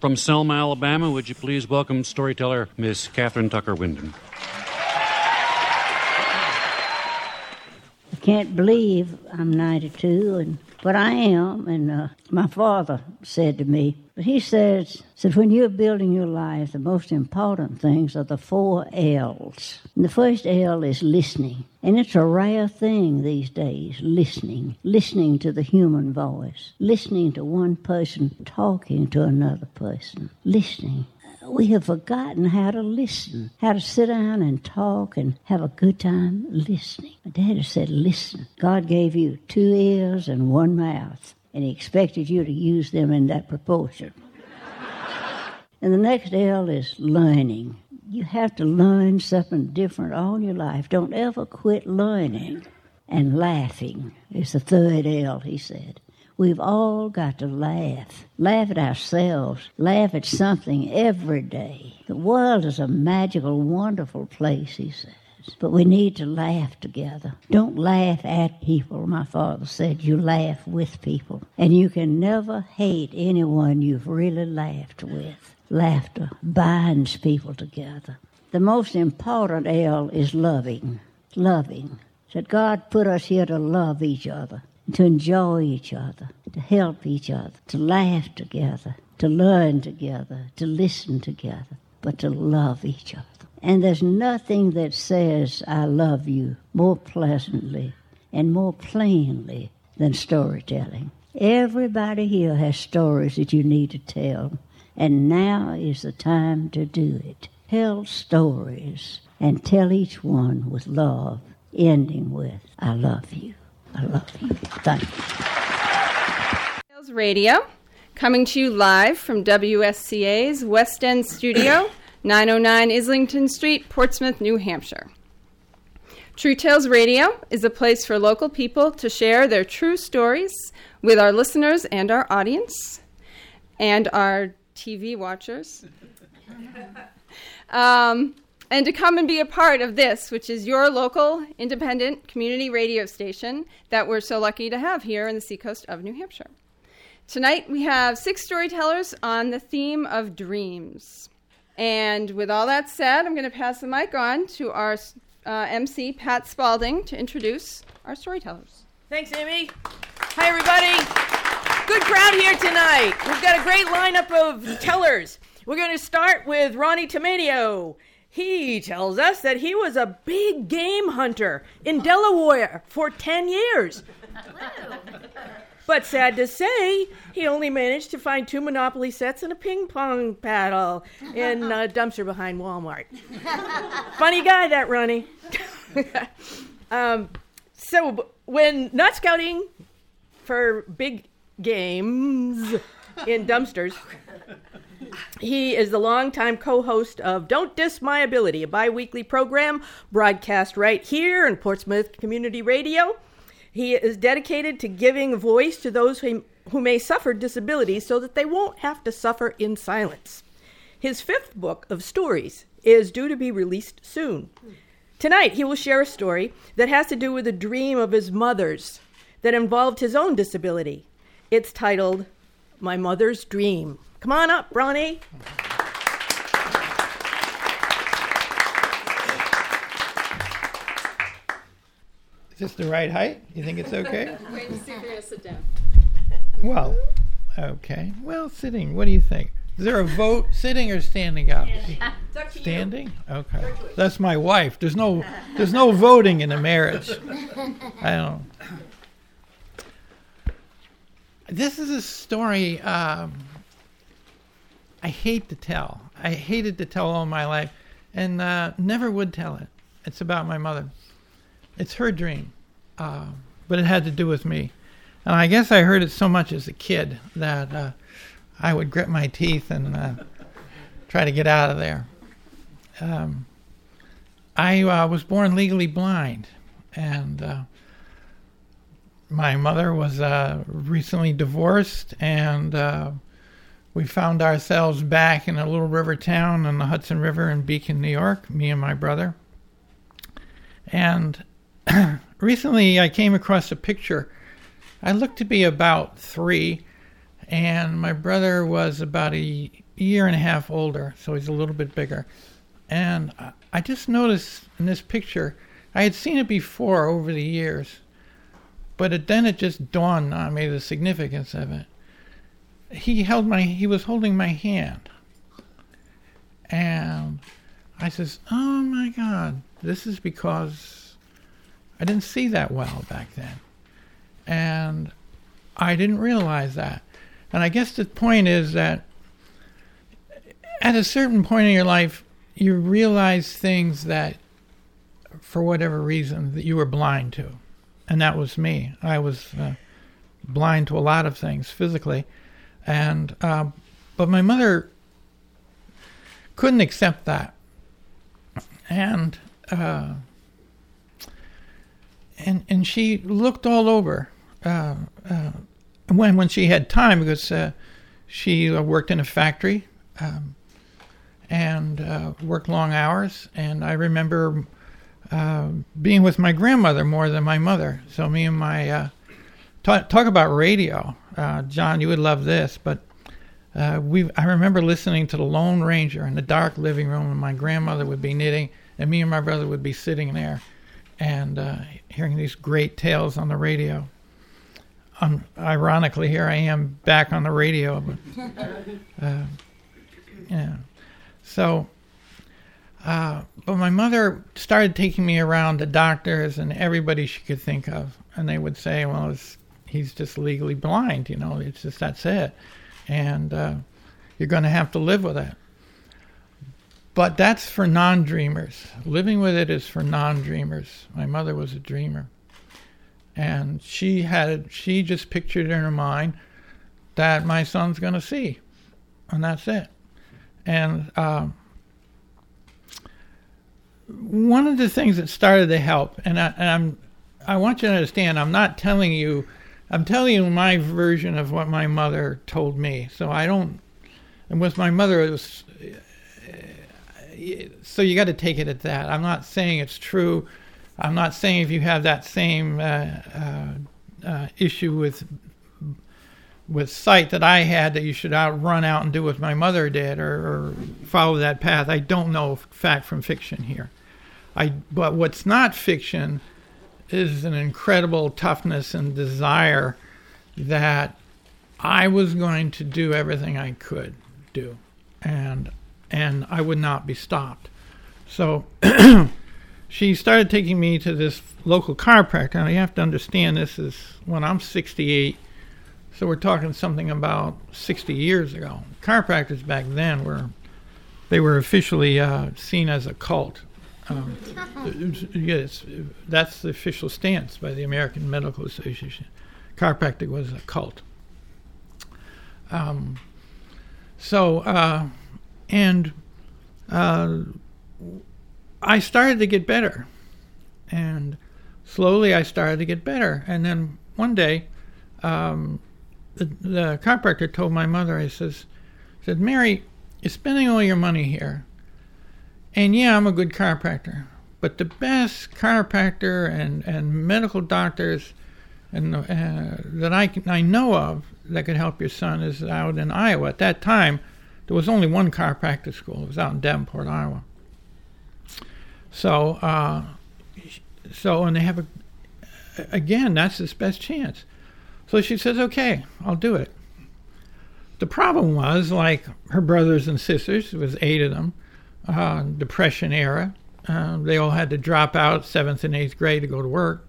From Selma, Alabama, would you please welcome storyteller Miss Kathryn Tucker Windham? Can't believe I'm 92, and but I am. And uh, my father said to me, but he says, said when you're building your life, the most important things are the four L's. And the first L is listening, and it's a rare thing these days. Listening, listening to the human voice, listening to one person talking to another person, listening we have forgotten how to listen, how to sit down and talk and have a good time listening. My daddy said, Listen. God gave you two ears and one mouth, and He expected you to use them in that proportion. and the next L is learning. You have to learn something different all your life. Don't ever quit learning. And laughing is the third L, he said. We've all got to laugh. Laugh at ourselves. Laugh at something every day. The world is a magical, wonderful place, he says. But we need to laugh together. Don't laugh at people, my father said. You laugh with people. And you can never hate anyone you've really laughed with. Laughter binds people together. The most important L is loving. Loving. That God put us here to love each other to enjoy each other, to help each other, to laugh together, to learn together, to listen together, but to love each other. And there's nothing that says, I love you more pleasantly and more plainly than storytelling. Everybody here has stories that you need to tell, and now is the time to do it. Tell stories and tell each one with love, ending with, I love you. I love you. Thank you. Radio, coming to you live from WSCA's West End studio, 909 Islington Street, Portsmouth, New Hampshire. True Tales Radio is a place for local people to share their true stories with our listeners and our audience and our TV watchers. um, and to come and be a part of this, which is your local independent community radio station that we're so lucky to have here in the seacoast of New Hampshire. Tonight we have six storytellers on the theme of dreams. And with all that said, I'm going to pass the mic on to our uh, MC, Pat Spalding, to introduce our storytellers. Thanks, Amy. Hi, everybody. Good crowd here tonight. We've got a great lineup of tellers. We're going to start with Ronnie Tomato. He tells us that he was a big game hunter in Delaware for 10 years. But sad to say, he only managed to find two Monopoly sets and a ping pong paddle in a dumpster behind Walmart. Funny guy, that Ronnie. um, so, when not scouting for big games in dumpsters, he is the longtime co host of Don't Diss My Ability, a bi weekly program broadcast right here in Portsmouth Community Radio. He is dedicated to giving voice to those who, who may suffer disabilities so that they won't have to suffer in silence. His fifth book of stories is due to be released soon. Tonight, he will share a story that has to do with a dream of his mother's that involved his own disability. It's titled My Mother's Dream. Come on up, Ronnie. Is this the right height? You think it's okay? Wait to see if you're going to sit down. Well, okay. Well, sitting. What do you think? Is there a vote sitting or standing up? Standing? Okay. That's my wife. There's no there's no voting in a marriage. I don't. This is a story um, I hate to tell. I hated to tell all my life, and uh, never would tell it. It's about my mother. It's her dream, uh, but it had to do with me. And I guess I heard it so much as a kid that uh, I would grit my teeth and uh, try to get out of there. Um, I uh, was born legally blind, and uh, my mother was recently divorced and we found ourselves back in a little river town on the Hudson River in Beacon, New York, me and my brother. And recently I came across a picture. I looked to be about three, and my brother was about a year and a half older, so he's a little bit bigger. And I- just noticed in this picture, I had seen it before over the years, but then it just dawned on me the significance of it. He held my, he was holding my hand, and I says, "Oh my God, this is because I didn't see that well back then, and I didn't realize that." And I guess the point is that at a certain point in your life, you realize things that, for whatever reason, that you were blind to, and that was me. I was uh, blind to a lot of things physically, and uh, but my mother couldn't accept that, and uh, and and she looked all over uh, uh, when when she had time because uh, she uh, worked in a factory um, and uh, worked long hours, and I remember uh, being with my grandmother more than my mother. So me and my uh, talk, talk about radio, uh, John, you would love this, but uh, we I remember listening to the Lone Ranger in the dark living room, and my grandmother would be knitting, and me and my brother would be sitting there, and uh, hearing these great tales on the radio. Um, ironically, here I am back on the radio, but uh, yeah. So, uh, but my mother started taking me around to doctors and everybody she could think of, and they would say, "Well, it's, he's just legally blind, you know. It's just that's it." and uh, you're going to have to live with it. But that's for non dreamers. Living with it is for non dreamers. My mother was a dreamer. And she had, she just pictured in her mind that my son's going to see. And that's it. And um, one of the things that started to help, and, I, and I'm, I want you to understand, I'm not telling you I'm telling you my version of what my mother told me. So I don't. And with my mother, it was. So you got to take it at that. I'm not saying it's true. I'm not saying if you have that same uh, uh, uh, issue with with sight that I had that you should out run out and do what my mother did or, or follow that path. I don't know fact from fiction here. I but what's not fiction is an incredible toughness and desire that I was going to do everything I could do, and and I would not be stopped. So she started taking me to this local chiropractor. Now you have to understand this is when I'm 68, so we're talking something about 60 years ago. Chiropractors back then were they were officially uh, seen as a cult. Um, yes, that's the official stance by the American Medical Association. Chiropractic was a cult. Um, so, uh, and uh, I started to get better, and slowly I started to get better. And then one day, um, the, the chiropractor told my mother, he says, said, Mary, you're spending all your money here. And yeah, I'm a good chiropractor, but the best chiropractor and, and medical doctors and uh, that I, I know of that could help your son is out in Iowa. At that time, there was only one chiropractic school. It was out in Davenport, Iowa. So, uh, so and they have a again, that's his best chance. So she says, "Okay, I'll do it." The problem was, like her brothers and sisters, there was eight of them uh, Depression era. Uh, they all had to drop out seventh and eighth grade to go to work,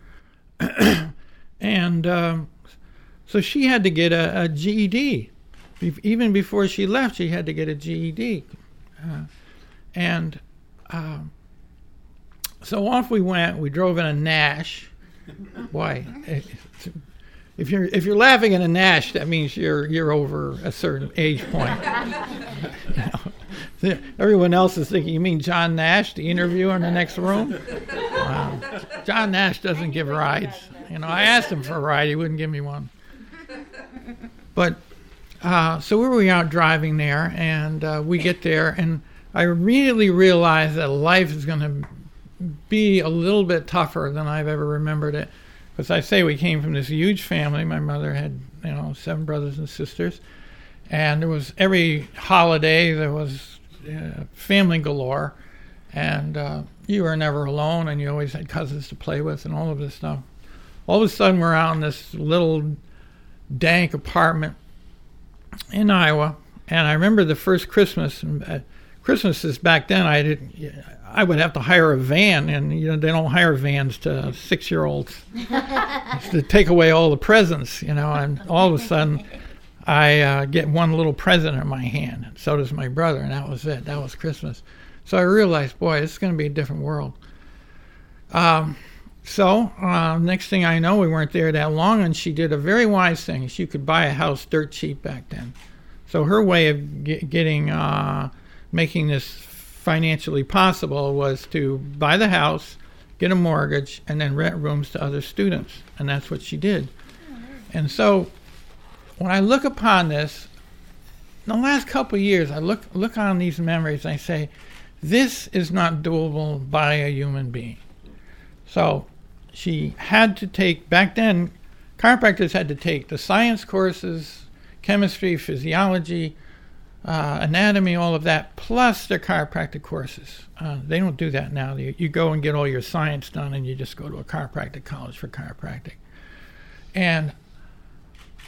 and um, so she had to get a, a GED. Even before she left, she had to get a GED, uh, and um, so off we went. We drove in a Nash. Why? If you're if you're laughing in a Nash, that means you're you're over a certain age point. Everyone else is thinking, you mean John Nash, the interviewer in the next room? Wow. John Nash doesn't give rides. You know, I asked him for a ride, he wouldn't give me one. But uh, so we were out driving there, and uh, we get there, and I really realized that life is going to be a little bit tougher than I've ever remembered it. Because I say we came from this huge family. My mother had you know, seven brothers and sisters. And there was every holiday, there was uh, family galore. And uh, you were never alone, and you always had cousins to play with, and all of this stuff. All of a sudden, we're out in this little dank apartment in Iowa. And I remember the first Christmas. Uh, Christmases back then, I didn't. I would have to hire a van, and you know they don't hire vans to six-year-olds to take away all the presents, you know. And all of a sudden, I uh, get one little present in my hand. And so does my brother, and that was it. That was Christmas. So I realized, boy, this is going to be a different world. Um, so uh, next thing I know, we weren't there that long, and she did a very wise thing. She could buy a house dirt cheap back then. So her way of get, getting uh, making this financially possible was to buy the house, get a mortgage, and then rent rooms to other students, and that's what she did. And so when I look upon this, in the last couple of years, I look look on these memories and I say, this is not doable by a human being. So she had to take, back then, chiropractors had to take the science courses, chemistry, physiology, uh, anatomy, all of that, plus their chiropractic courses. Uh, they don't do that now. You, you go and get all your science done, and you just go to a chiropractic college for chiropractic. And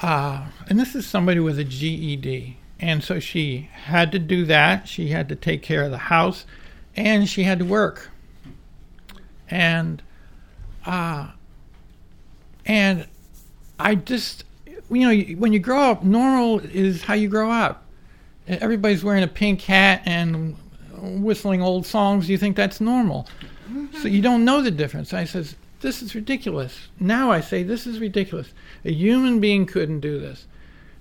uh, and this is somebody with a GED. And so she had to do that. She had to take care of the house, and she had to work. And uh, and I just, you know, when you grow up, normal is how you grow up. Everybody's wearing a pink hat and whistling old songs. You think that's normal. So you don't know the difference. I says, this is ridiculous. Now I say, this is ridiculous. A human being couldn't do this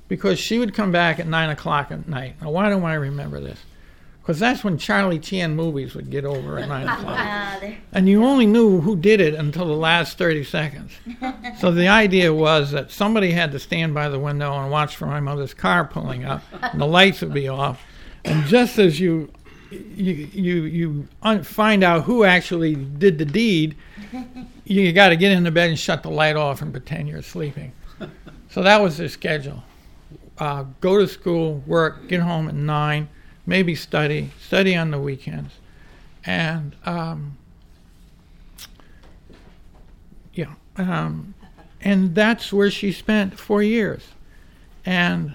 because she would come back at 9 o'clock at night. Now, why don't I remember this? Because that's when Charlie Chan movies would get over at 9 o'clock. Ah, and you only knew who did it until the last 30 seconds. so the idea was that somebody had to stand by the window and watch for my mother's car pulling up, and the lights would be off. And just as you you you you find out who actually did the deed, you got to get into bed and shut the light off and pretend you're sleeping. So that was the schedule. Uh, go to school, work, get home at nine maybe study, study on the weekends, and um, yeah, um, and that's where she spent four years, and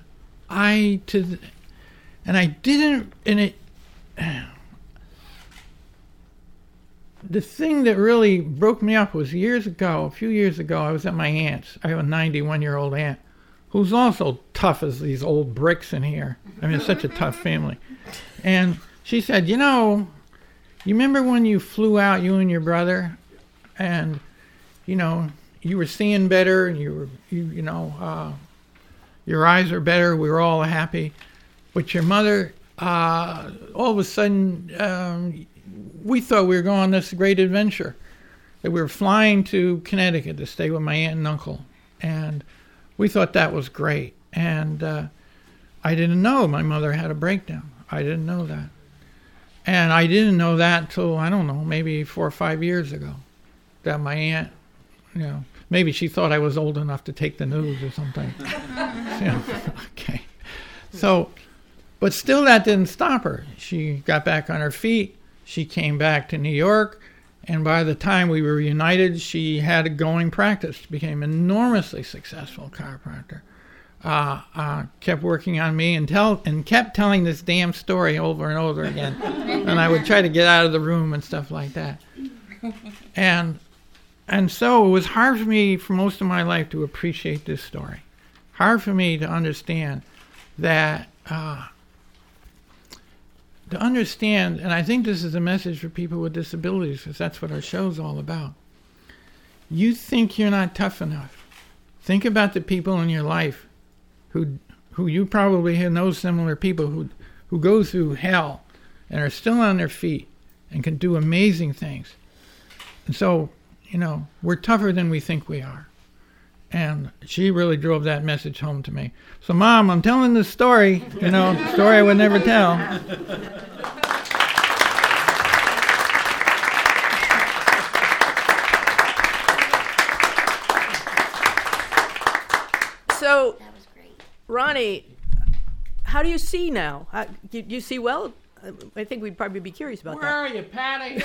I to, and I didn't, and it. The thing that really broke me up was years ago, a few years ago, I was at my aunt's. I have a 91 year old aunt who's also tough as these old bricks in here. I mean, such a tough family. And she said, You know, you remember when you flew out, you and your brother, and, you know, you were seeing better, and you were, you, you know, uh, your eyes are better, we were all happy. But your mother, uh, all of a sudden, um, we thought we were going on this great adventure. That we were flying to Connecticut to stay with my aunt and uncle. And we thought that was great. And uh, I didn't know my mother had a breakdown. I didn't know that. And I didn't know that till, I don't know, maybe four or five years ago. That my aunt, you know, maybe she thought I was old enough to take the news or something. yeah, okay. So, but still that didn't stop her. She got back on her feet. She came back to New York. And by the time we were reunited, she had a going practice, became enormously successful chiropractor uh, uh, kept working on me and tell and kept telling this damn story over and over again. and I would try to get out of the room and stuff like that. And and so it was hard for me for most of my life to appreciate this story. Hard for me to understand that. Uh, to understand, and I think this is a message for people with disabilities, because that's what our show's all about. You think you're not tough enough. Think about the people in your life who who you probably know similar people who who go through hell and are still on their feet and can do amazing things. And so, you know, we're tougher than we think we are. And she really drove that message home to me. So, Mom, I'm telling this story, you know, story I would never tell. So Ronnie, how do you see now? How, you, you see well? I think we'd probably be curious about Where that. are you, Pat? I hear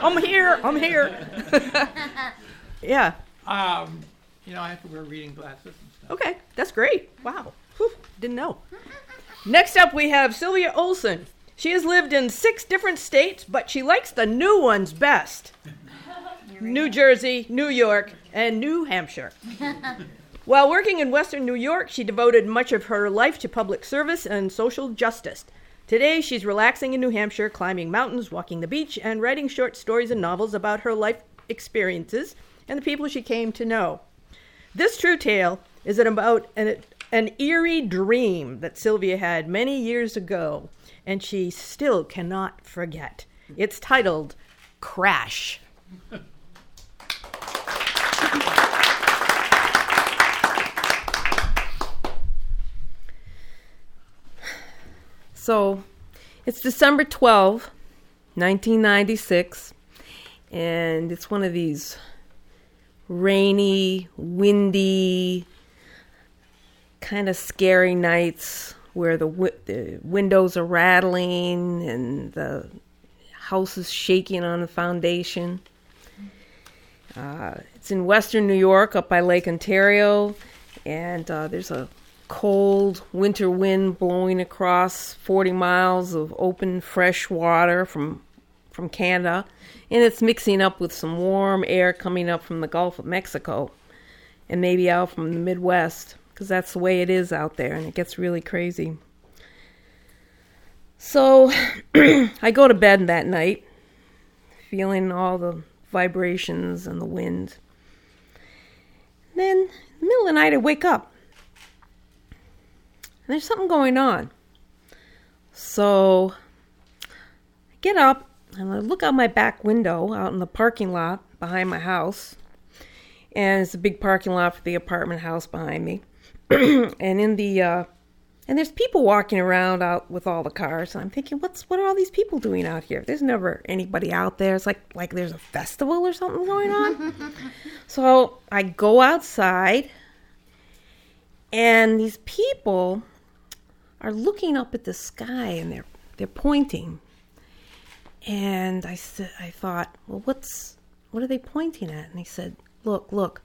I'm here. I'm here. yeah. you. Um, you know, I have to wear reading glasses and stuff. Okay, that's great. Wow. Whew, didn't know. Next up, we have Sylvia Olson. She has lived in six different states, but she likes the new ones best New Jersey, New York, and New Hampshire. While working in Western New York, she devoted much of her life to public service and social justice. Today, she's relaxing in New Hampshire, climbing mountains, walking the beach, and writing short stories and novels about her life experiences and the people she came to know. This true tale is about an, an eerie dream that Sylvia had many years ago, and she still cannot forget. It's titled Crash. So, it's December 12, 1996, and it's one of these rainy, windy, kind of scary nights where the, the windows are rattling and the house is shaking on the foundation. Uh, it's in western New York, up by Lake Ontario, and uh, there's a cold winter wind blowing across 40 miles of open, fresh water from from Canada, and it's mixing up with some warm air coming up from the Gulf of Mexico, and maybe out from the Midwest, because that's the way it is out there, and it gets really crazy. So, I go to bed that night, feeling all the vibrations and the wind. Then, in the middle of the night, I wake up. And there's something going on. So, I get up and I look out my back window out in the parking lot behind my house. And it's a big parking lot for the apartment house behind me. and in the uh, and there's people walking around out with all the cars. I'm thinking, what's what are all these people doing out here? There's never anybody out there. It's like like there's a festival or something going on. so I go outside, and these people are looking up at the sky and they're they're pointing. And I said, I thought, well, what's what are they pointing at? And he said, look, look,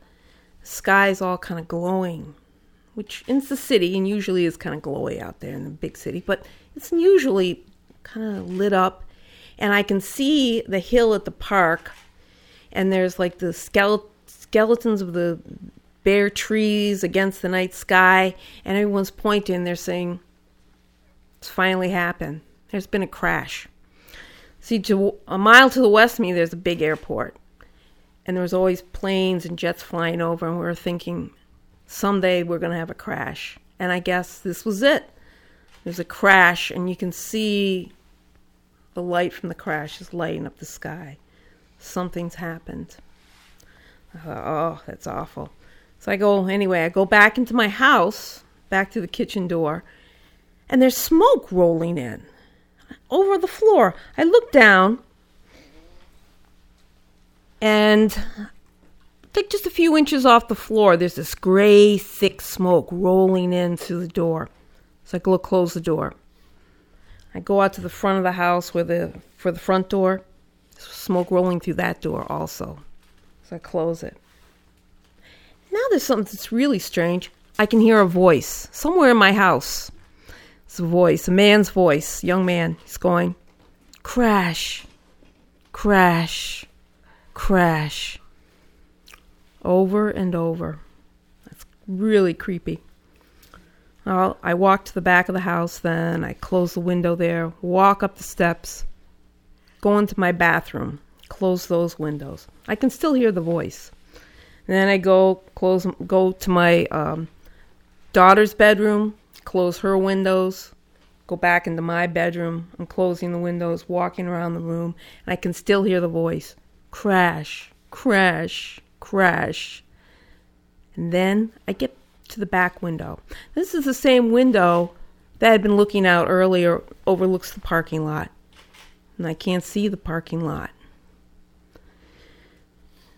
the sky's all kind of glowing which in the city and usually is kind of glowy out there in the big city, but it's usually kind of lit up. And I can see the hill at the park, and there's like the skele- skeletons of the bare trees against the night sky, and everyone's pointing. They're saying, It's finally happened. There's been a crash. See, to a mile to the west of me, there's a big airport. And there was always planes and jets flying over, and we were thinking, someday we're going to have a crash. And I guess this was it. There's a crash, and you can see the light from the crash is lighting up the sky. Something's happened. Thought, oh, that's awful. So I go, anyway, I go back into my house, back to the kitchen door, and there's smoke rolling in over the floor. I look down, and like just a few inches off the floor, there's this gray, thick smoke rolling in through the door. So I go close the door. I go out to the front of the house where the for the front door. Smoke rolling through that door also. So I close it. Now there's something that's really strange. I can hear a voice somewhere in my house. It's a voice, a man's voice, young man. He's going, crash, crash, crash over and over. That's really creepy. Well, I walk to the back of the house, then I close the window there, walk up the steps, go into my bathroom, close those windows. I can still hear the voice. Then I go close, go to my um, daughter's bedroom, close her windows, go back into my bedroom. I'm closing the windows, walking around the room, and I can still hear the voice crash, crash, crash. And then I get to the back window. This is the same window that I had been looking out earlier, overlooks the parking lot. And I can't see the parking lot.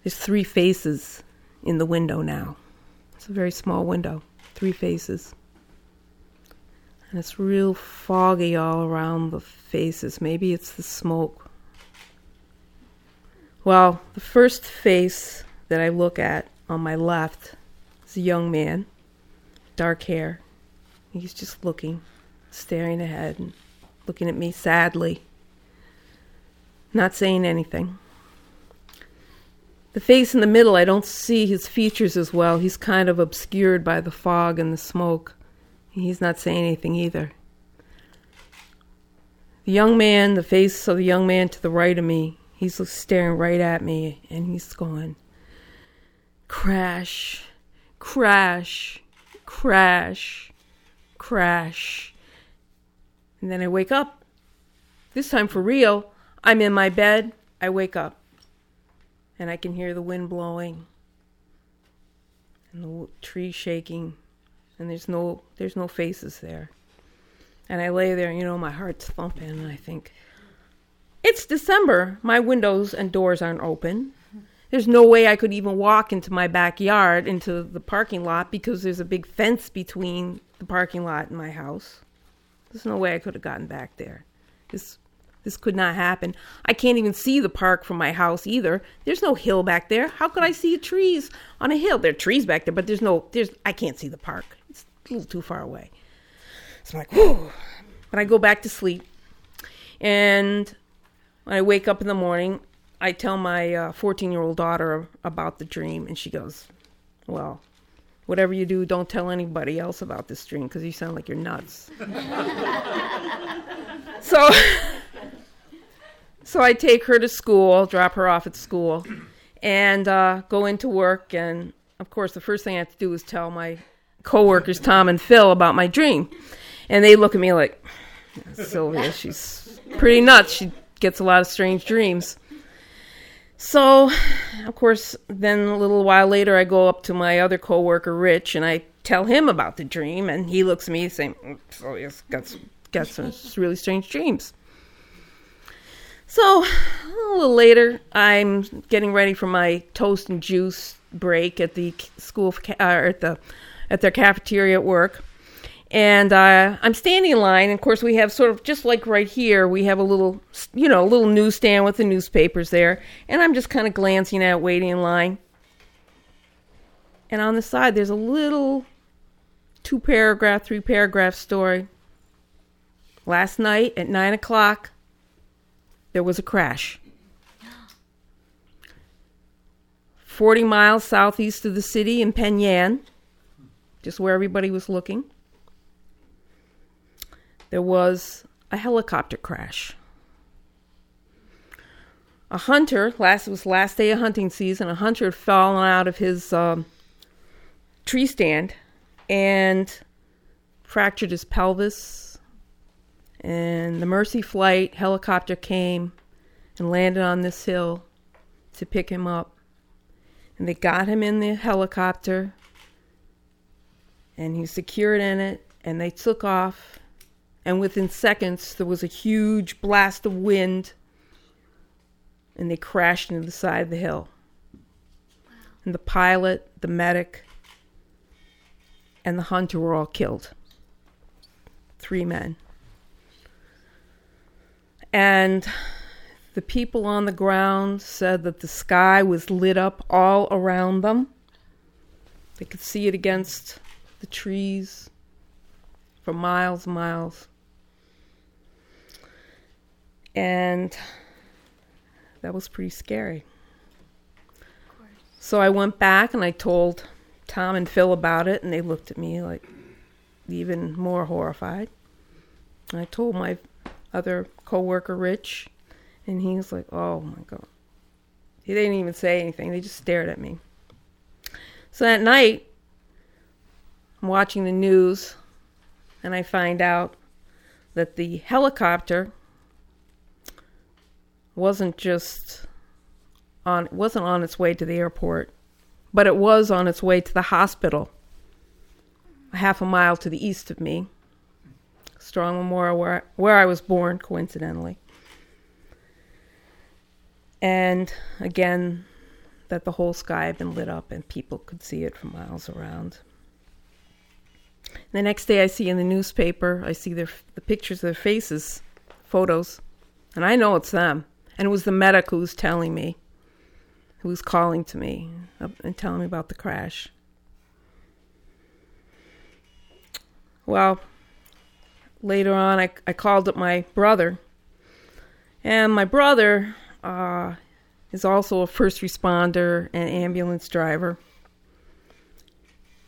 There's three faces in the window now. It's a very small window, three faces. And it's real foggy all around the faces. Maybe it's the smoke. Well, the first face that I look at on my left is a young man, dark hair. He's just looking, staring ahead, and looking at me sadly, not saying anything. The face in the middle, I don't see his features as well. He's kind of obscured by the fog and the smoke. He's not saying anything either. The young man, the face of the young man to the right of me, he's staring right at me and he's going, crash, crash, crash, crash. And then I wake up. This time for real. I'm in my bed. I wake up. And I can hear the wind blowing and the tree shaking and there's no there's no faces there. And I lay there, you know, my heart's thumping, and I think, it's December. My windows and doors aren't open. There's no way I could even walk into my backyard, into the parking lot, because there's a big fence between the parking lot and my house. There's no way I could have gotten back there. This this could not happen. I can't even see the park from my house either. There's no hill back there. How could I see trees on a hill? There are trees back there, but there's no there's I can't see the park. A little too far away. So I'm like, whew. But I go back to sleep. And when I wake up in the morning, I tell my 14 uh, year old daughter about the dream, and she goes, Well, whatever you do, don't tell anybody else about this dream because you sound like you're nuts. so, so I take her to school, drop her off at school, and uh, go into work. And of course, the first thing I have to do is tell my coworkers, Tom and Phil, about my dream. And they look at me like, Sylvia, she's pretty nuts. She gets a lot of strange dreams. So, of course, then a little while later, I go up to my other coworker, Rich, and I tell him about the dream, and he looks at me saying, mm, "Sylvia's got some, got some really strange dreams." So, a little later, I'm getting ready for my toast and juice break at the school uh, at the at their cafeteria at work, and uh, I'm standing in line. And of course, we have sort of just like right here, we have a little, you know, a little newsstand with the newspapers there. And I'm just kind of glancing at, waiting in line. And on the side, there's a little two paragraph, three paragraph story. Last night at nine o'clock, there was a crash. 40 miles southeast of the city in Penn Yan, just where everybody was looking there was a helicopter crash. A hunter, last it was last day of hunting season, a hunter had fallen out of his um, tree stand and fractured his pelvis. And the Mercy Flight helicopter came and landed on this hill to pick him up. And they got him in the helicopter and he secured in it and they took off and within seconds there was a huge blast of wind and they crashed into the side of the hill. And the pilot, the medic, and the hunter were all killed. Three men. And the people on the ground said that the sky was lit up all around them. They could see it against the trees for miles and miles. And that was pretty scary. So I went back and I told Tom and Phil about it, and they looked at me like even more horrified. I told my other coworker, Rich, and he was like, "Oh my god." He didn't even say anything. They just stared at me. So that night, I'm watching the news, and I find out that the helicopter wasn't just on wasn't on its way to the airport, but it was on its way to the hospital, a half a mile to the east of me. Strong Memorial, where where I was born, coincidentally. And again, that the whole sky had been lit up and people could see it for miles around. The next day, I see in the newspaper, I see their the pictures of their faces, photos, and I know it's them. And it was the medic who was telling me, who was calling to me and telling me about the crash. Well, later on, I, I called up my brother, and my brother uh, is also a first responder and ambulance driver.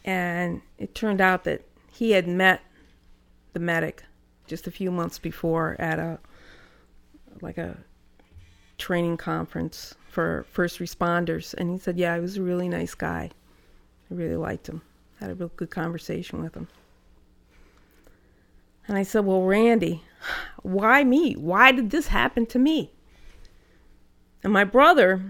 And it turned out that he had met the medic just a few months before at a like a training conference for first responders. And he said yeah he was a really nice guy. I really liked him. Had a real good conversation with him. And i said well randy why me? Why did this happen to me? And my brother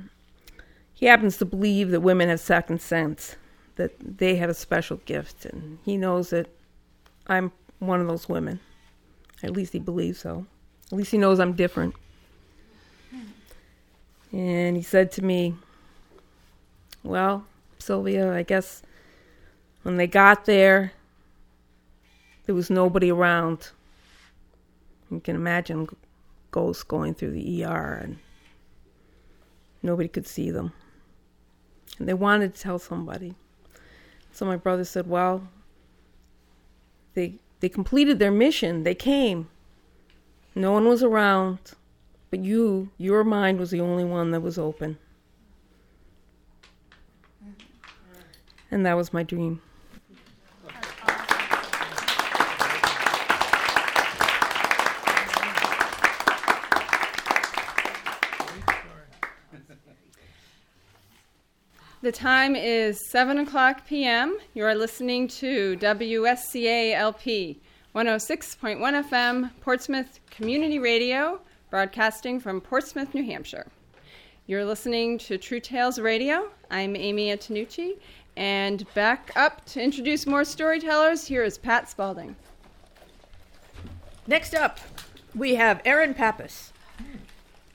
he happens to believe that women have second sense that they have a special gift and he knows that i'm one of those women at least he believes so at least he knows i'm different and he said to me, Well, Sylvia, I guess when they got there, there was nobody around. You can imagine ghosts going through the ER and nobody could see them. And they wanted to tell somebody. So my brother said, Well, they they completed their mission. They came. No one was around. But you, your mind was the only one that was open. And that was my dream. The time is 7 o'clock p.m. You are listening to WSCA LP 106.1 FM, Portsmouth Community Radio, broadcasting from Portsmouth, New Hampshire. You're listening to True Tales Radio. I'm Amy Antonucci, and back up to introduce more storytellers, here is Pat Spalding. Next up, we have Erin Pappas.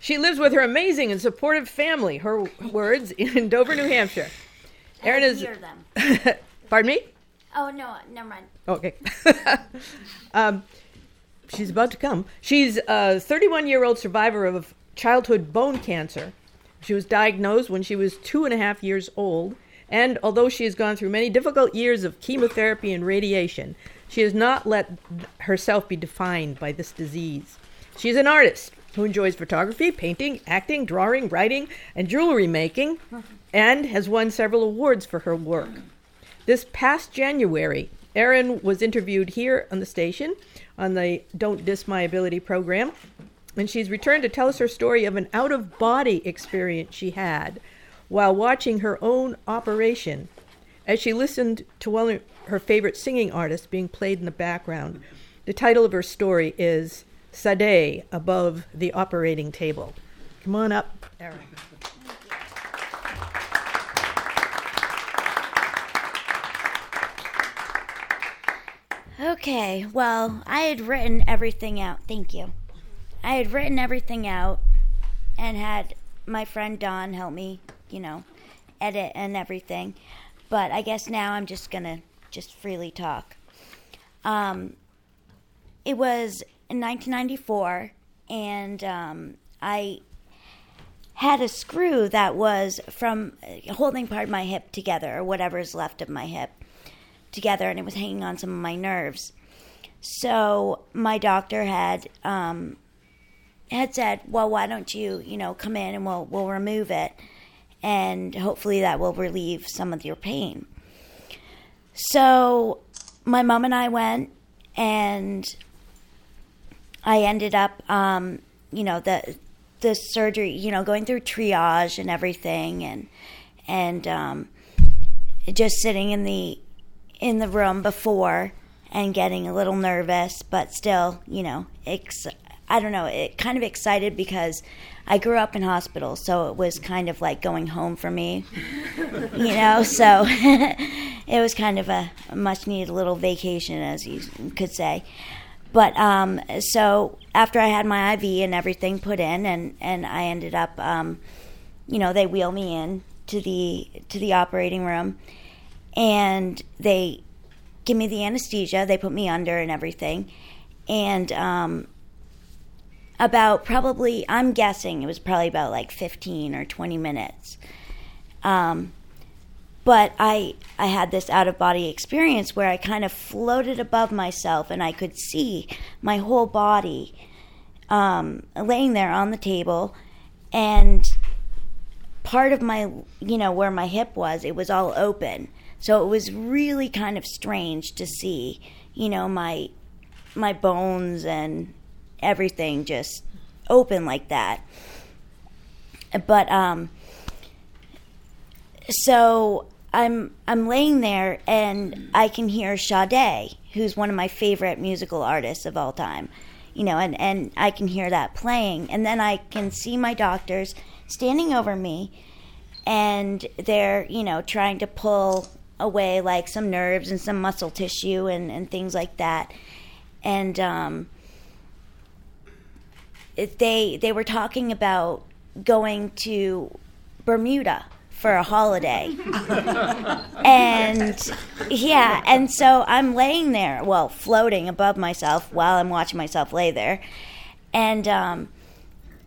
She lives with her amazing and supportive family, her words, in Dover, New Hampshire. Erin is. hear them. Pardon me? Oh no, never mind. Okay. um, she's about to come. She's a 31 year old survivor of childhood bone cancer. She was diagnosed when she was two and a half years old, and although she has gone through many difficult years of chemotherapy and radiation, she has not let herself be defined by this disease. She is an artist who enjoys photography, painting, acting, drawing, writing, and jewelry making, and has won several awards for her work. This past January, Erin was interviewed here on the station on the Don't Diss My Ability program, and she's returned to tell us her story of an out of body experience she had while watching her own operation as she listened to one of her favorite singing artists being played in the background. The title of her story is Sade Above the Operating Table. Come on up, Erin. Okay, well, I had written everything out. Thank you. I had written everything out and had my friend Don help me, you know, edit and everything. But I guess now I'm just going to just freely talk. Um, it was in 1994, and um, I had a screw that was from holding part of my hip together, or whatever is left of my hip together, and it was hanging on some of my nerves. So my doctor had um, had said, "Well, why don't you, you know, come in and we'll we'll remove it, and hopefully that will relieve some of your pain." So my mom and I went, and I ended up, um, you know, the the surgery, you know, going through triage and everything, and and um, just sitting in the in the room before and getting a little nervous, but still, you know, ex- I don't know, it kind of excited because I grew up in hospitals, so it was kind of like going home for me, you know. So it was kind of a, much needed little vacation, as you could say. But um, so after I had my IV and everything put in, and and I ended up, um, you know, they wheel me in to the to the operating room, and they give me the anesthesia. They put me under and everything, and um, about probably I'm guessing it was probably about like 15 or 20 minutes. Um, but I I had this out of body experience where I kind of floated above myself and I could see my whole body um, laying there on the table, and part of my you know where my hip was it was all open, so it was really kind of strange to see you know my my bones and everything just open like that. But um, so I'm I'm laying there and I can hear Sade, who's one of my favorite musical artists of all time. You know, and, and I can hear that playing. And then I can see my doctors standing over me and they're, you know, trying to pull away like some nerves and some muscle tissue and, and things like that. And um, they they were talking about going to Bermuda for a holiday. and yeah, and so I'm laying there, well, floating above myself while I'm watching myself lay there. And um,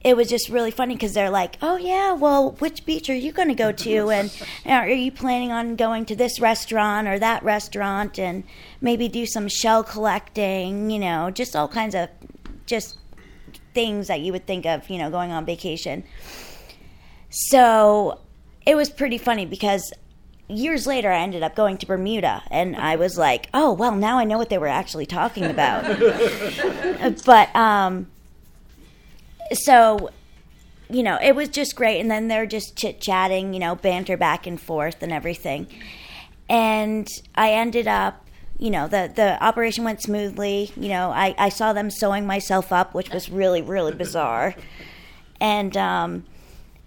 it was just really funny because they're like, "Oh yeah, well, which beach are you going to go to? And are you planning on going to this restaurant or that restaurant? And maybe do some shell collecting? You know, just all kinds of just things that you would think of, you know, going on vacation." So it was pretty funny because years later I ended up going to Bermuda and I was like, "Oh, well, now I know what they were actually talking about." but um so you know, it was just great and then they're just chit-chatting, you know, banter back and forth and everything. And I ended up you know the the operation went smoothly you know i i saw them sewing myself up which was really really bizarre and um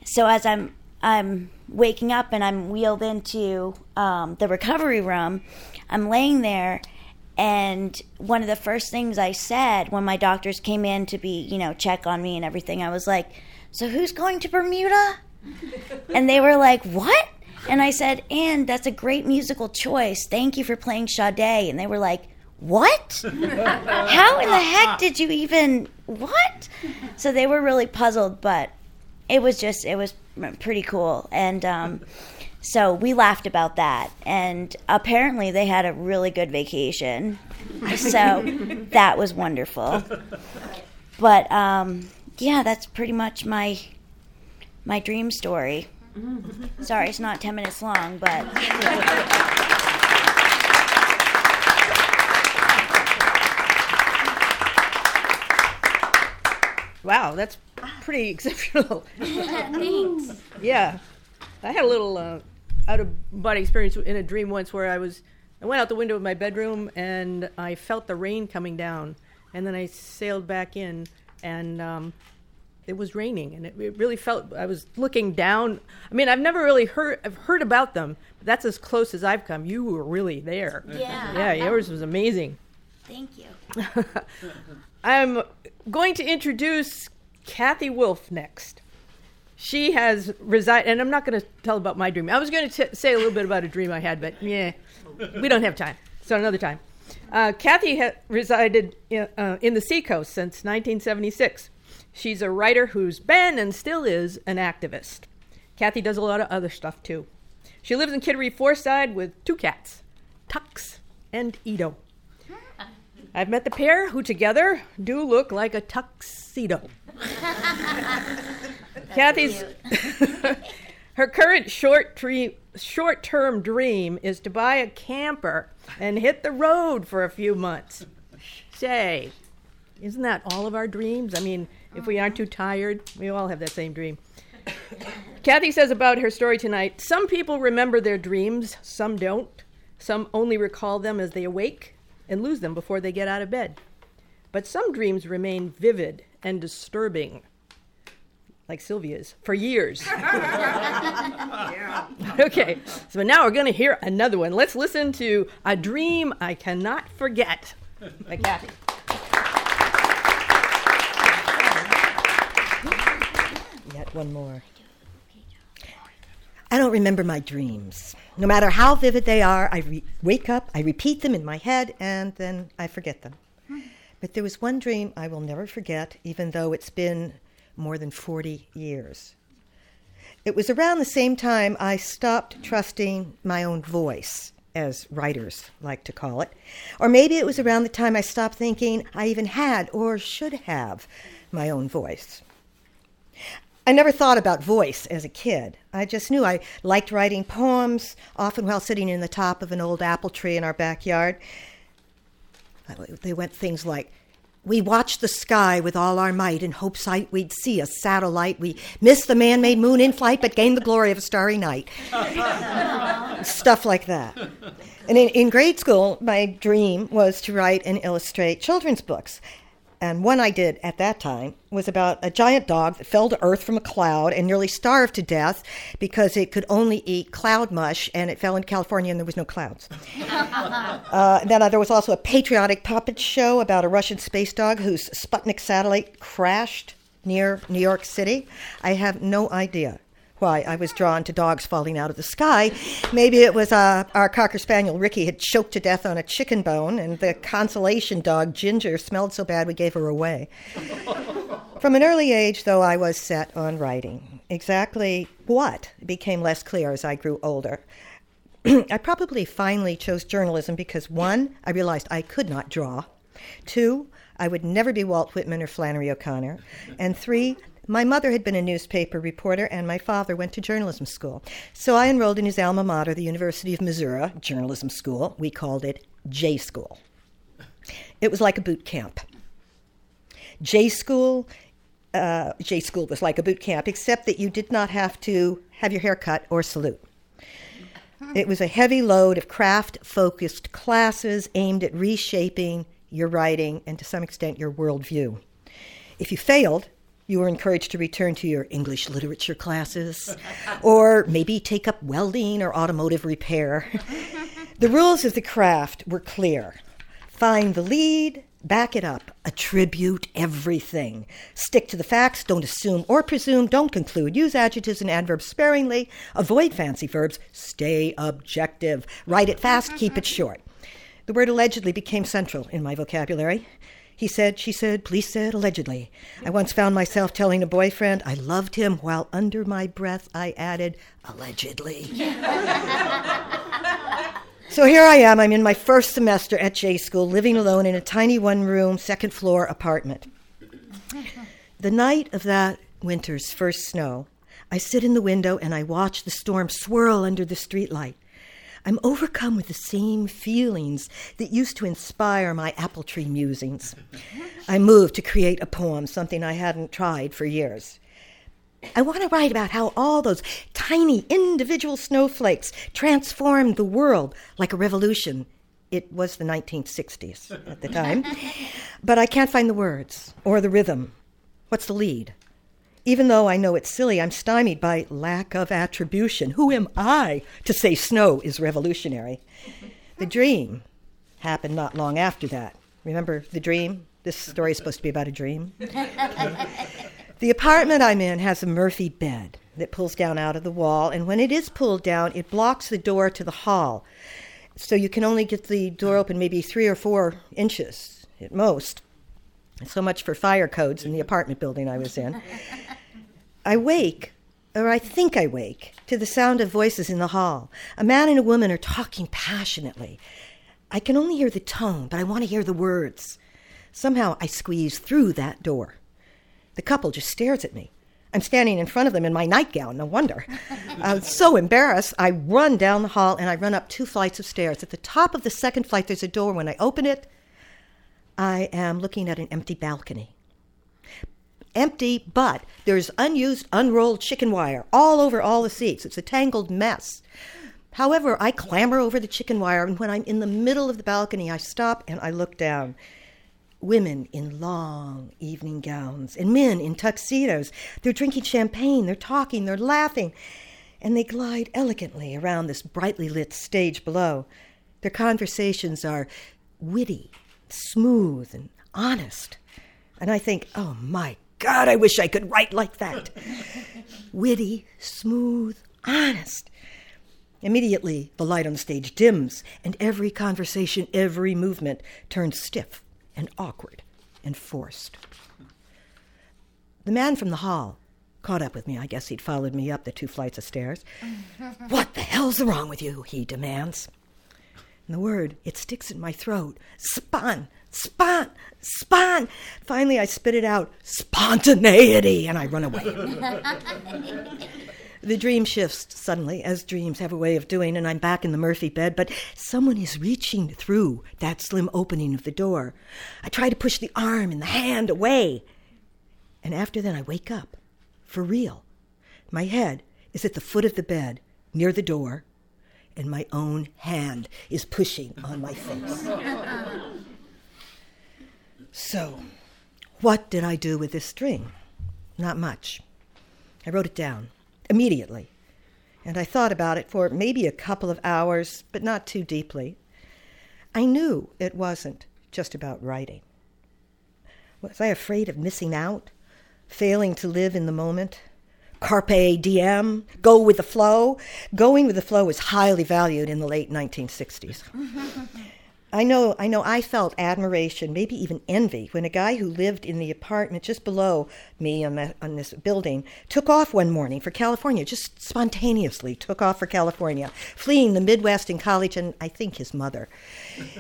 so as i'm i'm waking up and I'm wheeled into um, the recovery room, I'm laying there, and one of the first things I said when my doctors came in to be, you know, check on me and everything, I was like, "So who's going to Bermuda?" and they were like, "What?" And I said, "And that's a great musical choice. Thank you for playing Sade." And they were like, "What? How in the heck did you even what?" So they were really puzzled, but it was just it was pretty cool. And um, so we laughed about that. And apparently they had a really good vacation. So that was wonderful. But um, yeah that's pretty much my my dream story. Sorry it's not 10 minutes long but Wow, that's pretty exceptional. thanks yeah, I had a little uh, out of body experience in a dream once where I was I went out the window of my bedroom and I felt the rain coming down, and then I sailed back in and. Um, it was raining, and it, it really felt. I was looking down. I mean, I've never really heard. I've heard about them, but that's as close as I've come. You were really there. Yeah. Yeah, yours was amazing. thank you I'm going to introduce Kathy Wolf next. She has resided, and I'm not going to tell about my dream. I was going to say a little bit about a dream I had, but yeah, we don't have time. So another time. Uh, Kathy ha- resided in, uh, in the Seacoast since 1976. She's a writer who's been and still is an activist. Kathy does a lot of other stuff too. She lives in Kittery Foreside with two cats, Tux and Edo. I've met the pair who together do look like a tuxedo. Kathy's her current short tree, short-term dream is to buy a camper and hit the road for a few months. Say, isn't that all of our dreams? I mean, if we aren't too uh-huh. tired, we all have that same dream. Kathy says about her story tonight some people remember their dreams, some don't. Some only recall them as they awake and lose them before they get out of bed. But some dreams remain vivid and disturbing, like Sylvia's, for years. Okay, so now we're going to hear another one. Let's listen to A Dream I Cannot Forget by Kathy. Yet one more. I don't remember my dreams. No matter how vivid they are, I re- wake up, I repeat them in my head, and then I forget them. But there was one dream I will never forget, even though it's been more than 40 years. It was around the same time I stopped trusting my own voice, as writers like to call it. Or maybe it was around the time I stopped thinking I even had or should have my own voice. I never thought about voice as a kid. I just knew I liked writing poems, often while sitting in the top of an old apple tree in our backyard. They went things like, we watched the sky with all our might in hopes we'd see a satellite. We missed the man made moon in flight, but gained the glory of a starry night. Stuff like that. And in, in grade school, my dream was to write and illustrate children's books. And one I did at that time was about a giant dog that fell to earth from a cloud and nearly starved to death because it could only eat cloud mush and it fell in California and there was no clouds. uh, then uh, there was also a patriotic puppet show about a Russian space dog whose Sputnik satellite crashed near New York City. I have no idea why I was drawn to dogs falling out of the sky. Maybe it was uh, our Cocker Spaniel Ricky had choked to death on a chicken bone, and the consolation dog Ginger smelled so bad we gave her away. From an early age, though, I was set on writing. Exactly what became less clear as I grew older. I probably finally chose journalism because one, I realized I could not draw. Two, I would never be Walt Whitman or Flannery O'Connor. And three, my mother had been a newspaper reporter, and my father went to journalism school. So I enrolled in his alma mater, the University of Missouri Journalism School. We called it J School. It was like a boot camp. J School, uh, J School was like a boot camp, except that you did not have to have your hair cut or salute. It was a heavy load of craft focused classes aimed at reshaping your writing and to some extent your worldview. If you failed, you were encouraged to return to your English literature classes, or maybe take up welding or automotive repair. the rules of the craft were clear find the lead, back it up, attribute everything. Stick to the facts, don't assume or presume, don't conclude, use adjectives and adverbs sparingly, avoid fancy verbs, stay objective, write it fast, keep it short. The word allegedly became central in my vocabulary. He said, she said, police said, allegedly. I once found myself telling a boyfriend I loved him while under my breath I added, allegedly. so here I am. I'm in my first semester at J School, living alone in a tiny one room, second floor apartment. The night of that winter's first snow, I sit in the window and I watch the storm swirl under the streetlight. I'm overcome with the same feelings that used to inspire my apple tree musings. I moved to create a poem, something I hadn't tried for years. I want to write about how all those tiny individual snowflakes transformed the world like a revolution. It was the 1960s at the time. but I can't find the words or the rhythm. What's the lead? Even though I know it's silly, I'm stymied by lack of attribution. Who am I to say snow is revolutionary? The dream happened not long after that. Remember the dream? This story is supposed to be about a dream. the apartment I'm in has a Murphy bed that pulls down out of the wall, and when it is pulled down, it blocks the door to the hall. So you can only get the door open maybe three or four inches at most. So much for fire codes in the apartment building I was in. I wake, or I think I wake, to the sound of voices in the hall. A man and a woman are talking passionately. I can only hear the tone, but I want to hear the words. Somehow I squeeze through that door. The couple just stares at me. I'm standing in front of them in my nightgown, no wonder. I'm uh, so embarrassed. I run down the hall and I run up two flights of stairs. At the top of the second flight, there's a door. When I open it, I am looking at an empty balcony. Empty, but there's unused, unrolled chicken wire all over all the seats. It's a tangled mess. However, I clamber over the chicken wire, and when I'm in the middle of the balcony, I stop and I look down. Women in long evening gowns and men in tuxedos. They're drinking champagne, they're talking, they're laughing, and they glide elegantly around this brightly lit stage below. Their conversations are witty smooth and honest. And I think, oh my God, I wish I could write like that. Witty, smooth, Honest. Immediately, the light on the stage dims, and every conversation, every movement turns stiff and awkward and forced. The man from the hall caught up with me. I guess he'd followed me up the two flights of stairs. what the hell's wrong with you? he demands. And the word, it sticks in my throat. Spon, spon, spon. Finally, I spit it out. Spontaneity, and I run away. the dream shifts suddenly, as dreams have a way of doing, and I'm back in the Murphy bed, but someone is reaching through that slim opening of the door. I try to push the arm and the hand away. And after that, I wake up, for real. My head is at the foot of the bed, near the door, and my own hand is pushing on my face. So, what did I do with this string? Not much. I wrote it down immediately, and I thought about it for maybe a couple of hours, but not too deeply. I knew it wasn't just about writing. Was I afraid of missing out? Failing to live in the moment? carpe diem, go with the flow. Going with the flow was highly valued in the late 1960s. I know, I know I felt admiration, maybe even envy, when a guy who lived in the apartment just below me on, the, on this building took off one morning for California, just spontaneously took off for California, fleeing the Midwest in college and I think his mother.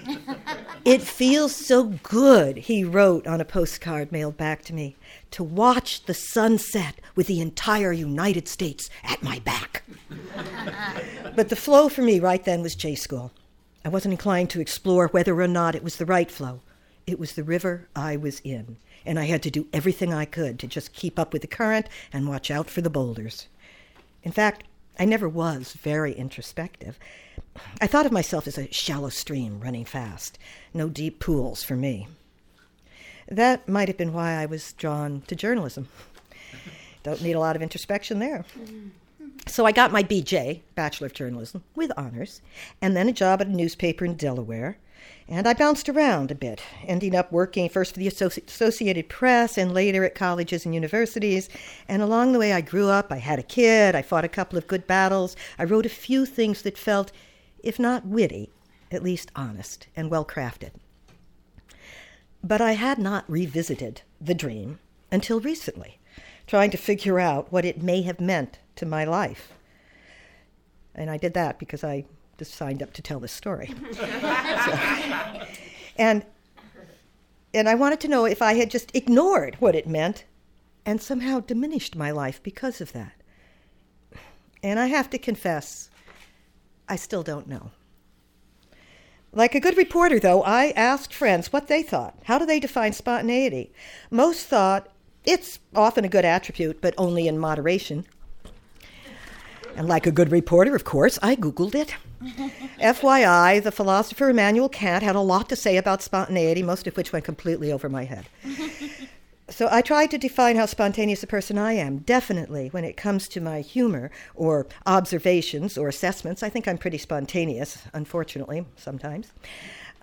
it feels so good, he wrote on a postcard mailed back to me, to watch the sunset with the entire United States at my back. but the flow for me right then was J School. I wasn't inclined to explore whether or not it was the right flow. It was the river I was in, and I had to do everything I could to just keep up with the current and watch out for the boulders. In fact, I never was very introspective. I thought of myself as a shallow stream running fast, no deep pools for me. That might have been why I was drawn to journalism. Don't need a lot of introspection there. So I got my BJ, Bachelor of Journalism, with honors, and then a job at a newspaper in Delaware. And I bounced around a bit, ending up working first for the Associated Press and later at colleges and universities. And along the way, I grew up, I had a kid, I fought a couple of good battles, I wrote a few things that felt, if not witty, at least honest and well crafted. But I had not revisited the dream until recently, trying to figure out what it may have meant to my life. And I did that because I just signed up to tell this story. so, and, and I wanted to know if I had just ignored what it meant and somehow diminished my life because of that. And I have to confess, I still don't know. Like a good reporter, though, I asked friends what they thought. How do they define spontaneity? Most thought it's often a good attribute, but only in moderation. And like a good reporter, of course, I Googled it. FYI, the philosopher Immanuel Kant had a lot to say about spontaneity, most of which went completely over my head. So I tried to define how spontaneous a person I am. Definitely, when it comes to my humor or observations or assessments, I think I'm pretty spontaneous, unfortunately, sometimes.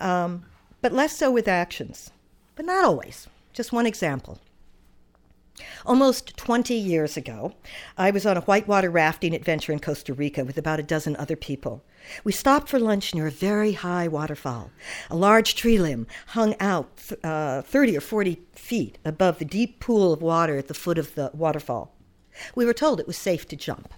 Um, but less so with actions. But not always. Just one example. Almost 20 years ago, I was on a whitewater rafting adventure in Costa Rica with about a dozen other people. We stopped for lunch near a very high waterfall. A large tree limb hung out uh, 30 or 40 feet above the deep pool of water at the foot of the waterfall. We were told it was safe to jump.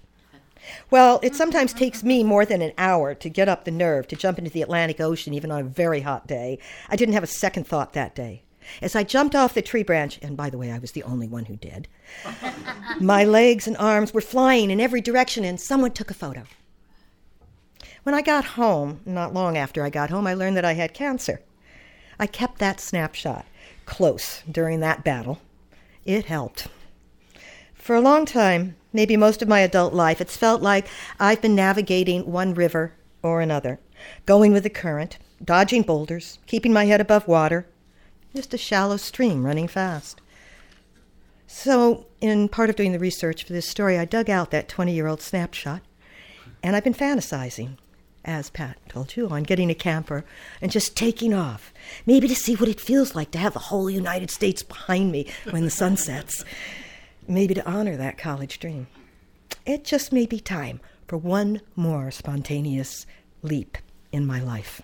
Well, it sometimes takes me more than an hour to get up the nerve to jump into the Atlantic Ocean, even on a very hot day. I didn't have a second thought that day. As I jumped off the tree branch, and by the way, I was the only one who did, my legs and arms were flying in every direction, and someone took a photo. When I got home, not long after I got home, I learned that I had cancer. I kept that snapshot close during that battle. It helped. For a long time, maybe most of my adult life, it's felt like I've been navigating one river or another, going with the current, dodging boulders, keeping my head above water, just a shallow stream running fast. So, in part of doing the research for this story, I dug out that 20 year old snapshot, and I've been fantasizing, as Pat told you, on getting a camper and just taking off, maybe to see what it feels like to have the whole United States behind me when the sun sets, maybe to honor that college dream. it just may be time for one more spontaneous leap in my life.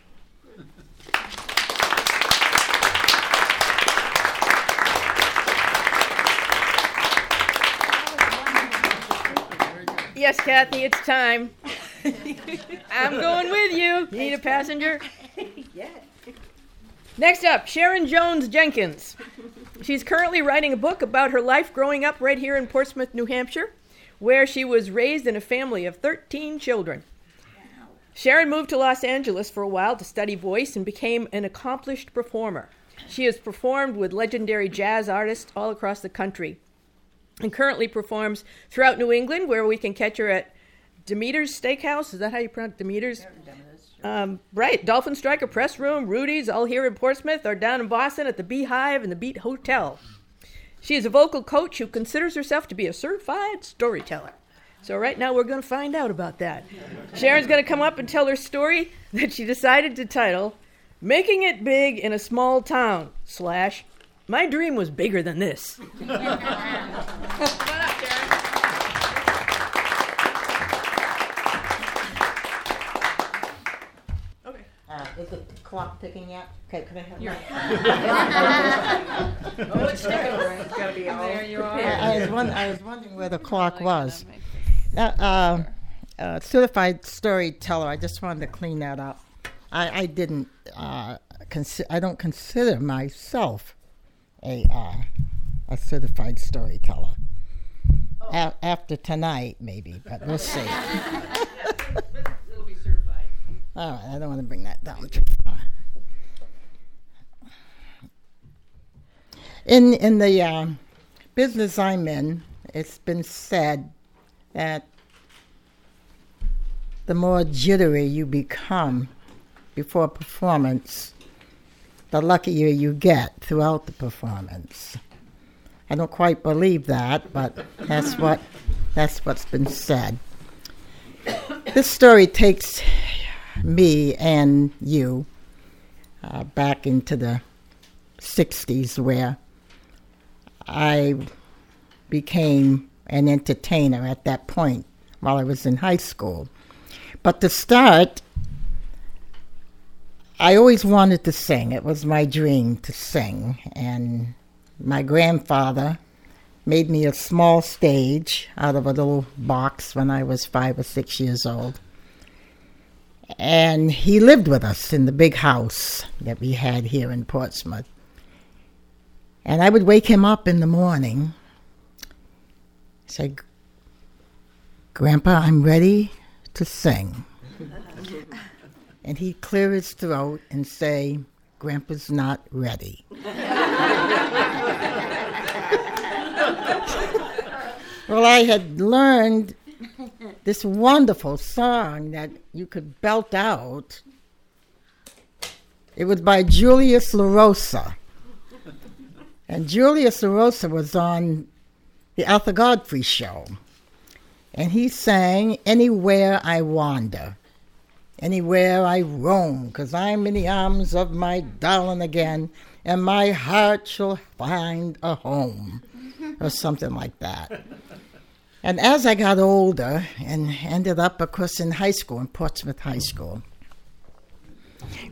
Yes, Kathy, it's time. I'm going with you. Need a passenger? Yes. Next up, Sharon Jones Jenkins. She's currently writing a book about her life growing up right here in Portsmouth, New Hampshire, where she was raised in a family of 13 children. Sharon moved to Los Angeles for a while to study voice and became an accomplished performer. She has performed with legendary jazz artists all across the country and currently performs throughout New England, where we can catch her at Demeter's Steakhouse. Is that how you pronounce Demeter's? Um, right, Dolphin Striker Press Room, Rudy's, all here in Portsmouth, or down in Boston at the Beehive and the Beat Hotel. She is a vocal coach who considers herself to be a certified storyteller. So right now we're going to find out about that. Sharon's going to come up and tell her story that she decided to title "Making It Big in a Small Town." Slash, my dream was bigger than this. Uh, is the clock ticking yet? Okay, can I have my? Oh, it's sticking. It's got to be all. There you I, I was won- I was wondering where the clock was. Uh, uh, uh, certified storyteller. I just wanted to clean that up. I, I didn't. Uh, consi- I don't consider myself a uh, a certified storyteller. A- after tonight, maybe, but we'll see. It'll be certified. All right, I don't want to bring that down too far. In in the uh, business I'm in, it's been said that the more jittery you become before a performance, the luckier you get throughout the performance. I don't quite believe that, but that's what that's what's been said. This story takes me and you uh, back into the 60s where I became an entertainer at that point while I was in high school. But to start, I always wanted to sing. It was my dream to sing. And my grandfather made me a small stage out of a little box when I was five or six years old. And he lived with us in the big house that we had here in Portsmouth. And I would wake him up in the morning, say, Grandpa, I'm ready to sing. and he'd clear his throat and say, Grandpa's not ready. well, I had learned this wonderful song that you could belt out. It was by Julius LaRosa. And Julius LaRosa was on the Arthur Godfrey show. And he sang Anywhere I Wander, Anywhere I Roam, because I'm in the arms of my darling again, and my heart shall find a home, or something like that. And as I got older and ended up, of course, in high school, in Portsmouth High School,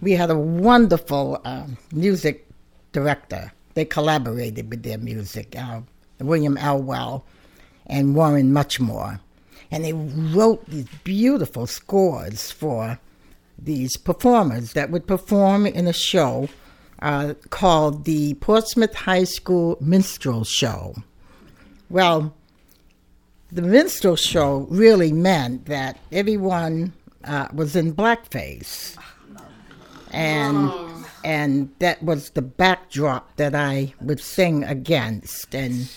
we had a wonderful uh, music director. They collaborated with their music, uh, William Elwell and Warren Muchmore. And they wrote these beautiful scores for these performers that would perform in a show uh, called the Portsmouth High School Minstrel Show. Well, the minstrel show really meant that everyone uh, was in blackface, and and that was the backdrop that I would sing against. And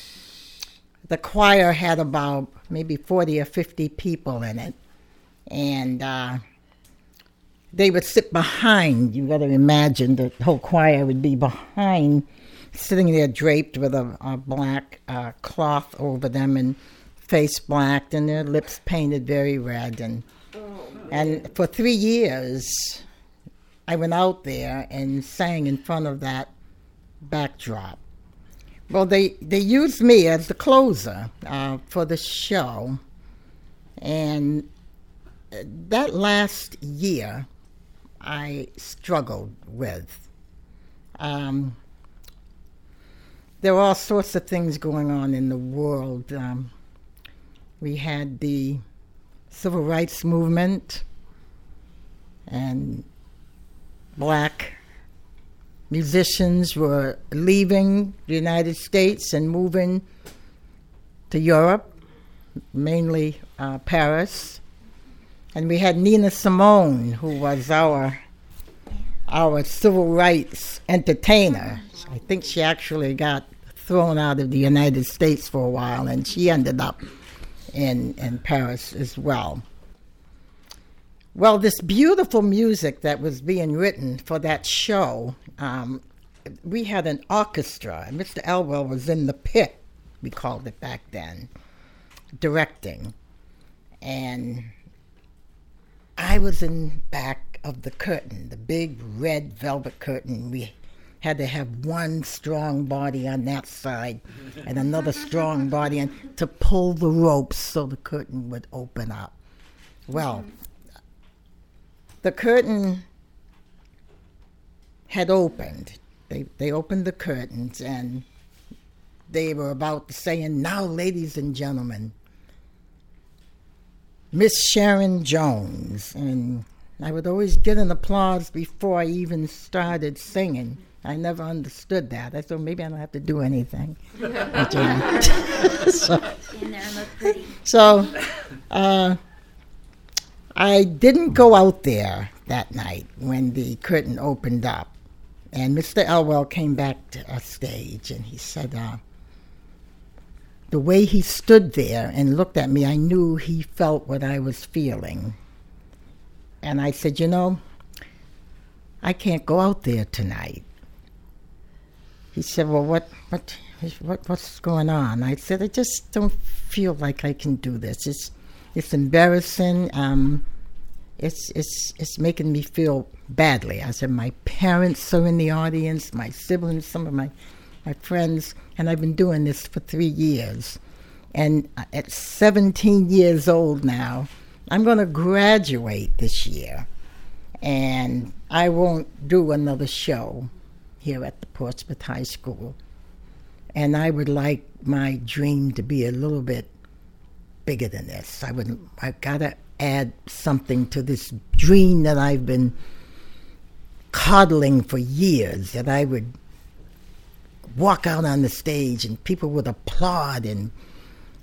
the choir had about maybe forty or fifty people in it, and uh, they would sit behind. You got to imagine the whole choir would be behind, sitting there draped with a, a black uh, cloth over them and face blacked and their lips painted very red and and for three years I went out there and sang in front of that backdrop. Well, they they used me as the closer uh, for the show, And uh, that last year, I struggled with. Um, there were all sorts of things going on in the world. Um, we had the civil rights movement and black musicians were leaving the United States and moving to Europe, mainly uh, Paris. And we had Nina Simone, who was our our civil rights entertainer. I think she actually got thrown out of the United States for a while, and she ended up in in Paris as well. Well, this beautiful music that was being written for that show, um, we had an orchestra. And Mr. Elwell was in the pit, we called it back then, directing. And I was in back of the curtain, the big red velvet curtain. We had to have one strong body on that side and another strong body and to pull the ropes so the curtain would open up. Well, the curtain had opened. They they opened the curtains and they were about to saying, "Now, ladies and gentlemen, Miss Sharon Jones." And I would always get an applause before I even started singing. I never understood that. I thought maybe I don't have to do anything. so, so uh, I didn't go out there that night when the curtain opened up. And Mr. Elwell came back to a stage and he said, uh, the way he stood there and looked at me, I knew he felt what I was feeling. And I said, You know, I can't go out there tonight. He said, Well, what, what, what, what's going on? I said, I just don't feel like I can do this. It's, it's embarrassing. Um, it's, it's, it's making me feel badly. I said, My parents are in the audience, my siblings, some of my, my friends, and I've been doing this for three years. And at 17 years old now, I'm going to graduate this year. And I won't do another show here at the Portsmouth High School. And I would like my dream to be a little bit bigger than this. I would I gotta add something to this dream that I've been coddling for years that I would walk out on the stage and people would applaud and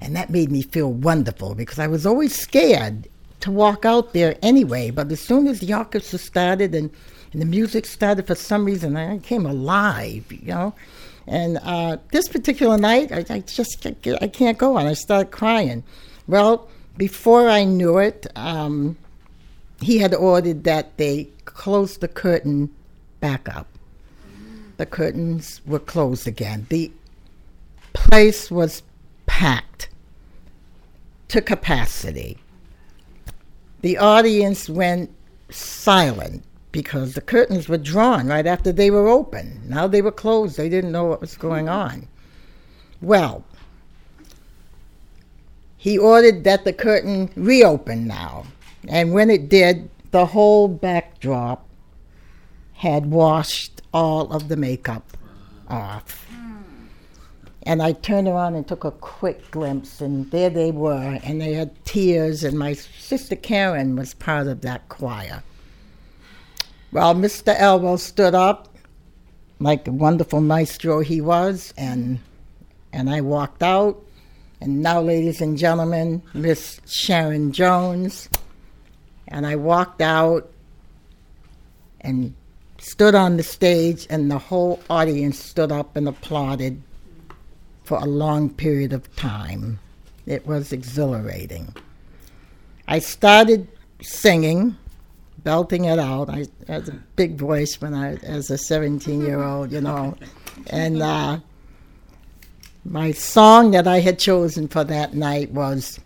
and that made me feel wonderful because I was always scared to walk out there anyway. But as soon as the orchestra started and, and the music started, for some reason I came alive, you know. And uh, this particular night, I, I just I can't go on. I started crying. Well, before I knew it, um, he had ordered that they close the curtain back up. The curtains were closed again. The place was packed to capacity. The audience went silent because the curtains were drawn right after they were open. Now they were closed. They didn't know what was going on. Well, he ordered that the curtain reopen now. And when it did, the whole backdrop had washed all of the makeup off. Hmm. And I turned around and took a quick glimpse, and there they were, and they had tears, and my sister Karen was part of that choir. Well, Mr. Elwell stood up, like a wonderful maestro he was, and and I walked out, and now, ladies and gentlemen, Miss Sharon Jones. And I walked out and stood on the stage, and the whole audience stood up and applauded for a long period of time. It was exhilarating. I started singing, belting it out. I had a big voice when I, as a 17 year old, you know, and uh, my song that I had chosen for that night was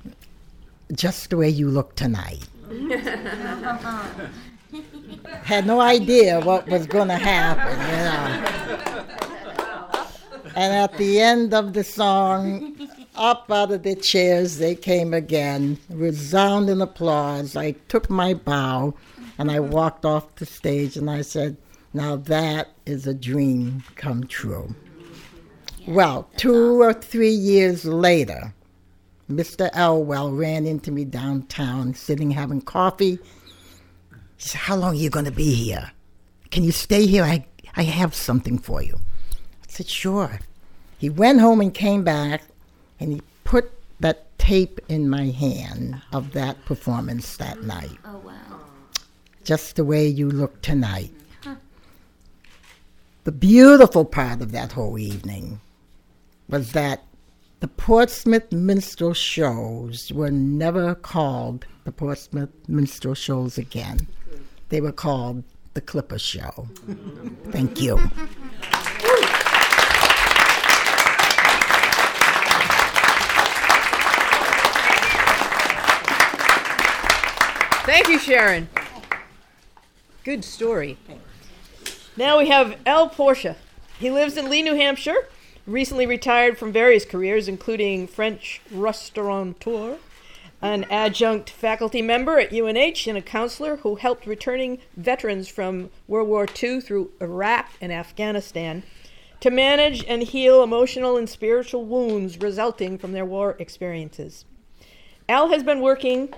Just the Way You Look Tonight. had no idea what was going to happen, you know. And at the end of the song, up out of the chairs they came again, resounding applause. I took my bow and I walked off the stage and I said, Now that is a dream come true. Well, two or three years later, Mr. Elwell ran into me downtown, sitting having coffee. He said, How long are you going to be here? Can you stay here? I, I have something for you. I said, Sure. He went home and came back, and he put that tape in my hand of that performance that night. Oh, wow. Just the way you look tonight. The beautiful part of that whole evening was that the Portsmouth minstrel shows were never called the Portsmouth minstrel shows again. They were called the Clipper Show. Thank you. Thank you, Sharon. Good story. Now we have Al Portia. He lives in Lee, New Hampshire. Recently retired from various careers, including French restaurateur, an adjunct faculty member at UNH, and a counselor who helped returning veterans from World War II through Iraq and Afghanistan to manage and heal emotional and spiritual wounds resulting from their war experiences. Al has been working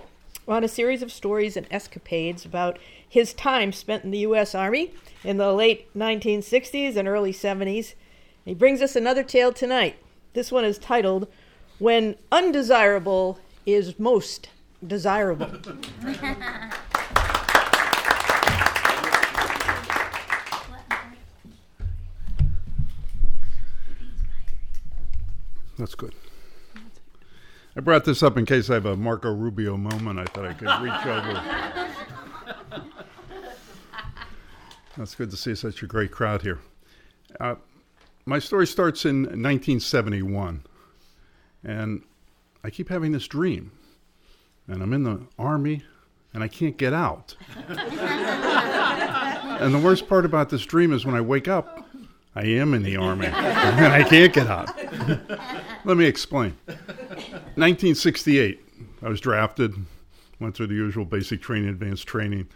on a series of stories and escapades about his time spent in the U.S. Army in the late 1960s and early 70s. He brings us another tale tonight. This one is titled When Undesirable is Most Desirable. That's good. I brought this up in case I have a Marco Rubio moment. I thought I could reach over. That's good to see such a great crowd here. Uh, my story starts in 1971, and I keep having this dream, and I'm in the army, and I can't get out. and the worst part about this dream is when I wake up, I am in the army, and I can't get out. Let me explain. 1968, I was drafted, went through the usual basic training, advanced training,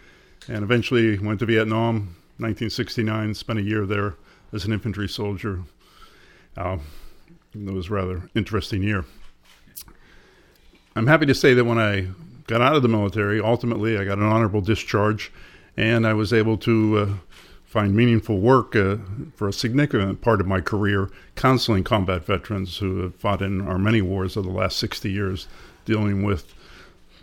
and eventually went to Vietnam. 1969, spent a year there as an infantry soldier. Uh, it was a rather interesting year. I'm happy to say that when I got out of the military, ultimately I got an honorable discharge, and I was able to uh, find meaningful work uh, for a significant part of my career counseling combat veterans who have fought in our many wars of the last 60 years, dealing with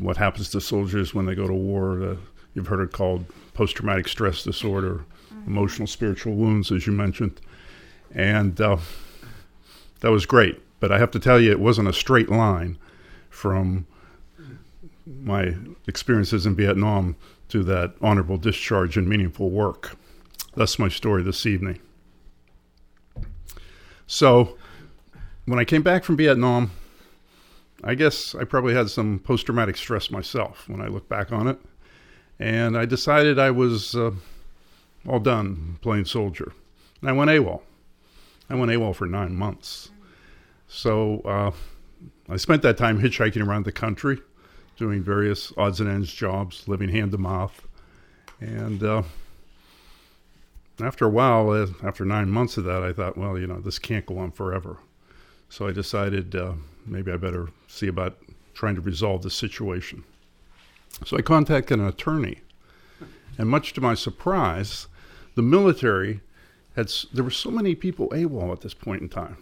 what happens to soldiers when they go to war. Uh, you've heard it called post traumatic stress disorder, emotional, spiritual wounds, as you mentioned. And uh, that was great. But I have to tell you, it wasn't a straight line from my experiences in Vietnam to that honorable discharge and meaningful work. That's my story this evening. So, when I came back from Vietnam, I guess I probably had some post traumatic stress myself when I look back on it. And I decided I was uh, all done playing soldier. And I went AWOL. I went AWOL for nine months. So uh, I spent that time hitchhiking around the country, doing various odds and ends jobs, living hand to mouth. And uh, after a while, uh, after nine months of that, I thought, well, you know, this can't go on forever. So I decided uh, maybe I better see about trying to resolve the situation. So I contacted an attorney, and much to my surprise, the military had there were so many people AWOL at this point in time,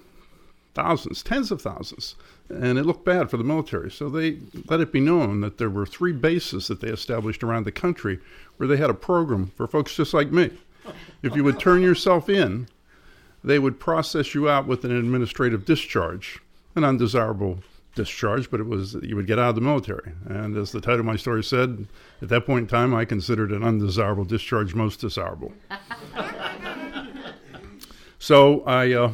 thousands, tens of thousands, and it looked bad for the military. So they let it be known that there were three bases that they established around the country where they had a program for folks just like me. If you would turn yourself in, they would process you out with an administrative discharge, an undesirable discharge, but it was you would get out of the military. And as the title of my story said, at that point in time, I considered an undesirable discharge most desirable. so I, uh,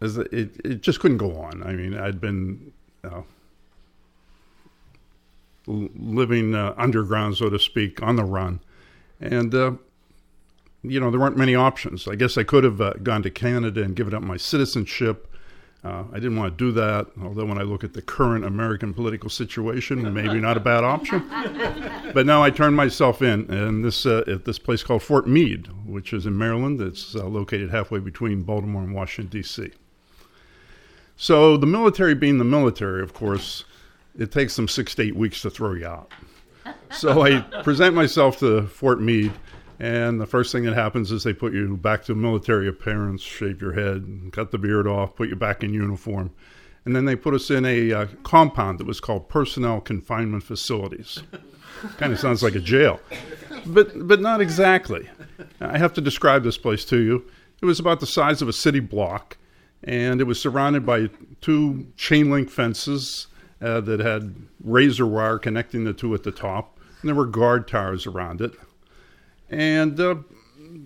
as it, it just couldn't go on. I mean, I'd been uh, living uh, underground, so to speak, on the run, and uh, you know there weren't many options. I guess I could have uh, gone to Canada and given up my citizenship. Uh, I didn't want to do that, although when I look at the current American political situation, maybe not a bad option. but now I turned myself in, and this uh, at this place called Fort Meade, which is in Maryland. It's uh, located halfway between Baltimore and Washington D.C. So the military, being the military, of course, it takes them six to eight weeks to throw you out. So I present myself to Fort Meade, and the first thing that happens is they put you back to military appearance, shave your head, cut the beard off, put you back in uniform. And then they put us in a uh, compound that was called Personnel Confinement Facilities. kind of sounds like a jail, but, but not exactly. I have to describe this place to you. It was about the size of a city block, and it was surrounded by two chain link fences uh, that had razor wire connecting the two at the top, and there were guard towers around it. And uh,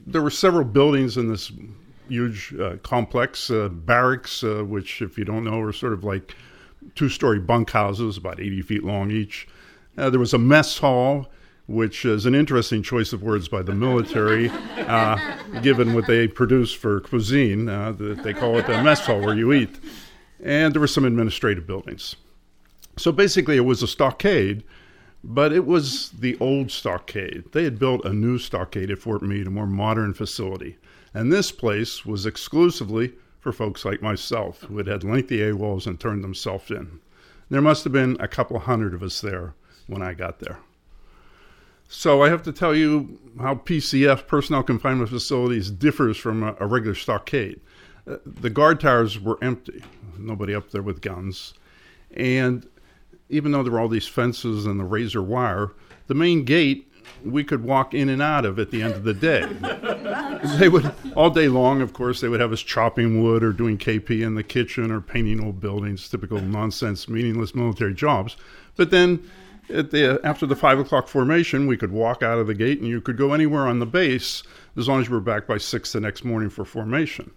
there were several buildings in this huge uh, complex, uh, barracks, uh, which, if you don't know, are sort of like two story bunkhouses, about 80 feet long each. Uh, there was a mess hall, which is an interesting choice of words by the military, uh, given what they produce for cuisine. Uh, they call it a mess hall where you eat. And there were some administrative buildings. So basically, it was a stockade but it was the old stockade. They had built a new stockade at Fort Meade, a more modern facility. And this place was exclusively for folks like myself who had had lengthy AWOLs and turned themselves in. There must have been a couple hundred of us there when I got there. So I have to tell you how PCF, Personnel Confinement Facilities, differs from a, a regular stockade. Uh, the guard towers were empty, nobody up there with guns. And even though there were all these fences and the razor wire, the main gate we could walk in and out of at the end of the day. they would all day long, of course, they would have us chopping wood or doing KP in the kitchen or painting old buildings, typical nonsense, meaningless military jobs. But then at the after the five o'clock formation, we could walk out of the gate and you could go anywhere on the base as long as you were back by six the next morning for formation.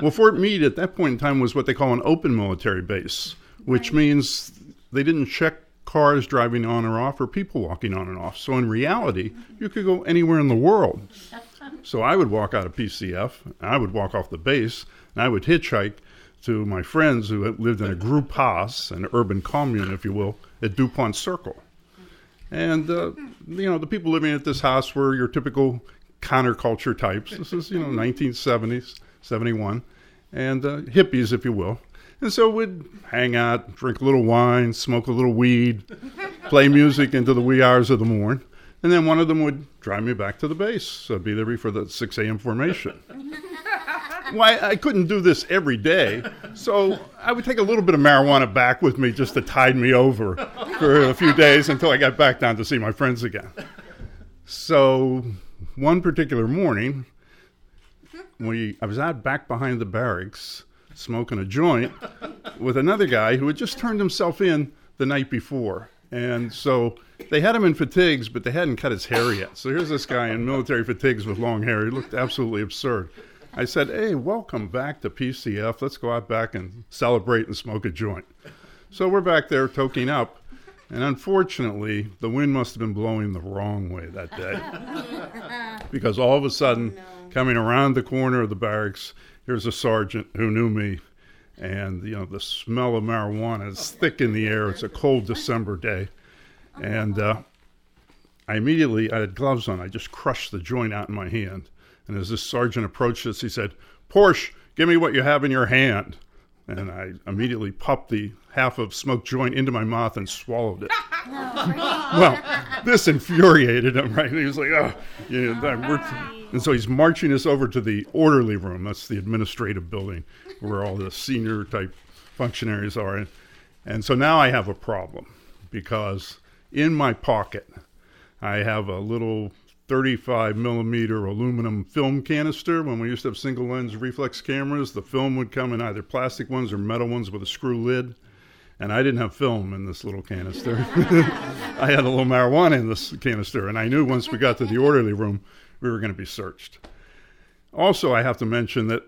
Well, Fort Meade at that point in time was what they call an open military base, which means they didn't check cars driving on or off or people walking on and off. So in reality, you could go anywhere in the world. So I would walk out of PCF, and I would walk off the base, and I would hitchhike to my friends who lived in a group house, an urban commune, if you will, at DuPont Circle. And, uh, you know, the people living at this house were your typical counterculture types. This is, you know, 1970s, 71, and uh, hippies, if you will. And so we'd hang out, drink a little wine, smoke a little weed, play music into the wee hours of the morning. And then one of them would drive me back to the base. So I'd be there before the 6 a.m. formation. Why, I couldn't do this every day. So I would take a little bit of marijuana back with me just to tide me over for a few days until I got back down to see my friends again. So one particular morning, we, I was out back behind the barracks smoking a joint with another guy who had just turned himself in the night before. And so they had him in fatigues, but they hadn't cut his hair yet. So here's this guy in military fatigues with long hair. He looked absolutely absurd. I said, Hey, welcome back to PCF. Let's go out back and celebrate and smoke a joint. So we're back there toking up. And unfortunately, the wind must have been blowing the wrong way that day. because all of a sudden, oh, coming around the corner of the barracks, here's a sergeant who knew me, and you know the smell of marijuana is thick in the air. It's a cold December day, and uh, I immediately I had gloves on. I just crushed the joint out in my hand, and as this sergeant approached us, he said, "Porsche, give me what you have in your hand." And I immediately popped the half of smoked joint into my mouth and swallowed it. well, this infuriated him, right? He was like, "Oh, yeah, that, and so he's marching us over to the orderly room. That's the administrative building where all the senior type functionaries are. And, and so now I have a problem because in my pocket, I have a little 35 millimeter aluminum film canister. When we used to have single lens reflex cameras, the film would come in either plastic ones or metal ones with a screw lid. And I didn't have film in this little canister. I had a little marijuana in this canister. And I knew once we got to the orderly room, we were going to be searched. Also, I have to mention that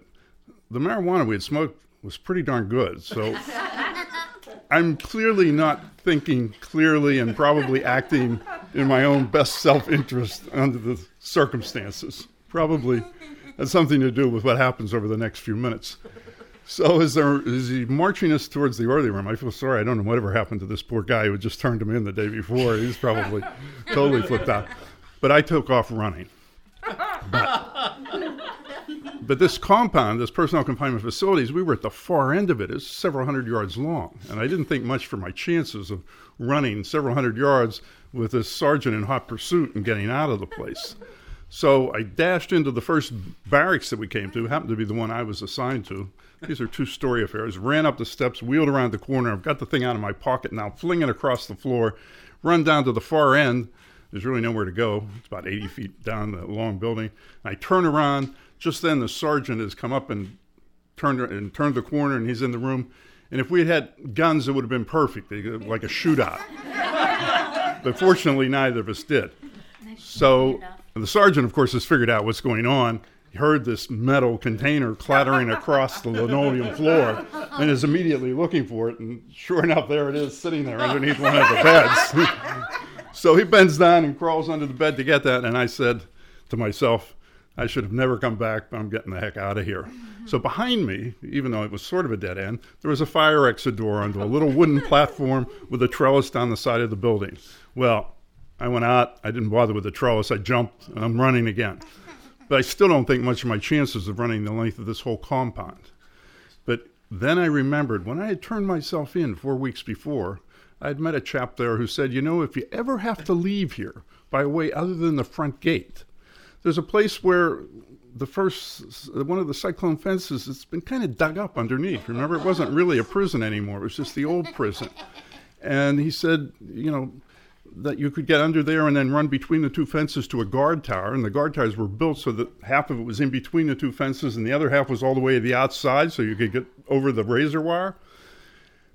the marijuana we had smoked was pretty darn good. So I'm clearly not thinking clearly and probably acting in my own best self interest under the circumstances. Probably has something to do with what happens over the next few minutes. So as, they're, as he's marching us towards the orderly room, I feel sorry. I don't know whatever happened to this poor guy who just turned him in the day before. He's probably totally flipped out. But I took off running. But, but this compound, this personnel confinement facilities, we were at the far end of it. It's several hundred yards long. And I didn't think much for my chances of running several hundred yards with this sergeant in hot pursuit and getting out of the place. So I dashed into the first barracks that we came to, happened to be the one I was assigned to. These are two story affairs. Ran up the steps, wheeled around the corner. I've got the thing out of my pocket now, fling it across the floor, run down to the far end. There's really nowhere to go. It's about 80 feet down the long building. I turn around. Just then, the sergeant has come up and turned and turned the corner, and he's in the room. And if we had had guns, it would have been perfect, uh, like a shootout. but fortunately, neither of us did. So the sergeant, of course, has figured out what's going on. He heard this metal container clattering across the linoleum floor and is immediately looking for it. And sure enough, there it is sitting there underneath one of the beds. so he bends down and crawls under the bed to get that. And I said to myself, I should have never come back, but I'm getting the heck out of here. So behind me, even though it was sort of a dead end, there was a fire exit door onto a little wooden platform with a trellis down the side of the building. Well, I went out. I didn't bother with the trellis. I jumped, and I'm running again. But I still don't think much of my chances of running the length of this whole compound. But then I remembered when I had turned myself in four weeks before, I had met a chap there who said, You know, if you ever have to leave here by a way other than the front gate, there's a place where the first one of the cyclone fences it's been kind of dug up underneath remember it wasn't really a prison anymore it was just the old prison and he said you know that you could get under there and then run between the two fences to a guard tower. And the guard towers were built so that half of it was in between the two fences and the other half was all the way to the outside so you could get over the razor wire.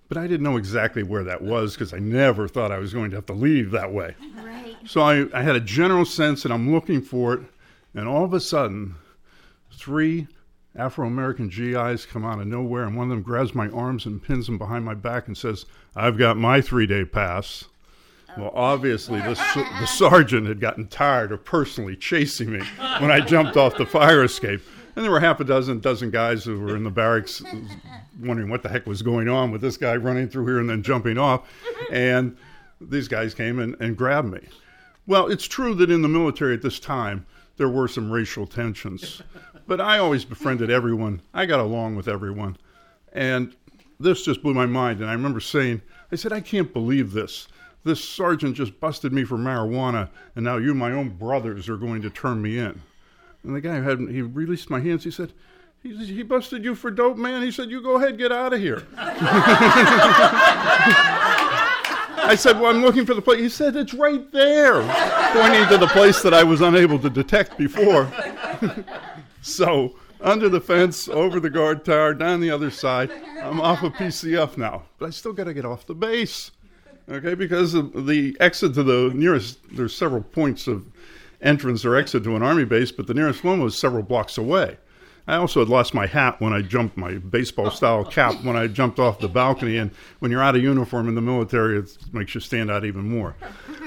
But I didn't know exactly where that was because I never thought I was going to have to leave that way. Right. So I, I had a general sense and I'm looking for it. And all of a sudden, three Afro American GIs come out of nowhere, and one of them grabs my arms and pins them behind my back and says, I've got my three day pass. Well, obviously, the, the sergeant had gotten tired of personally chasing me when I jumped off the fire escape. And there were half a dozen, dozen guys who were in the barracks wondering what the heck was going on with this guy running through here and then jumping off. And these guys came and, and grabbed me. Well, it's true that in the military at this time, there were some racial tensions. But I always befriended everyone. I got along with everyone. And this just blew my mind. And I remember saying, I said, I can't believe this this sergeant just busted me for marijuana, and now you, my own brothers, are going to turn me in. And the guy had he released my hands. He said, he, he busted you for dope, man. He said, you go ahead, get out of here. I said, well, I'm looking for the place. He said, it's right there, pointing to the place that I was unable to detect before. so under the fence, over the guard tower, down the other side. I'm off of PCF now, but I still got to get off the base. Okay, because the exit to the nearest, there's several points of entrance or exit to an army base, but the nearest one was several blocks away. I also had lost my hat when I jumped, my baseball style cap when I jumped off the balcony. And when you're out of uniform in the military, it makes you stand out even more.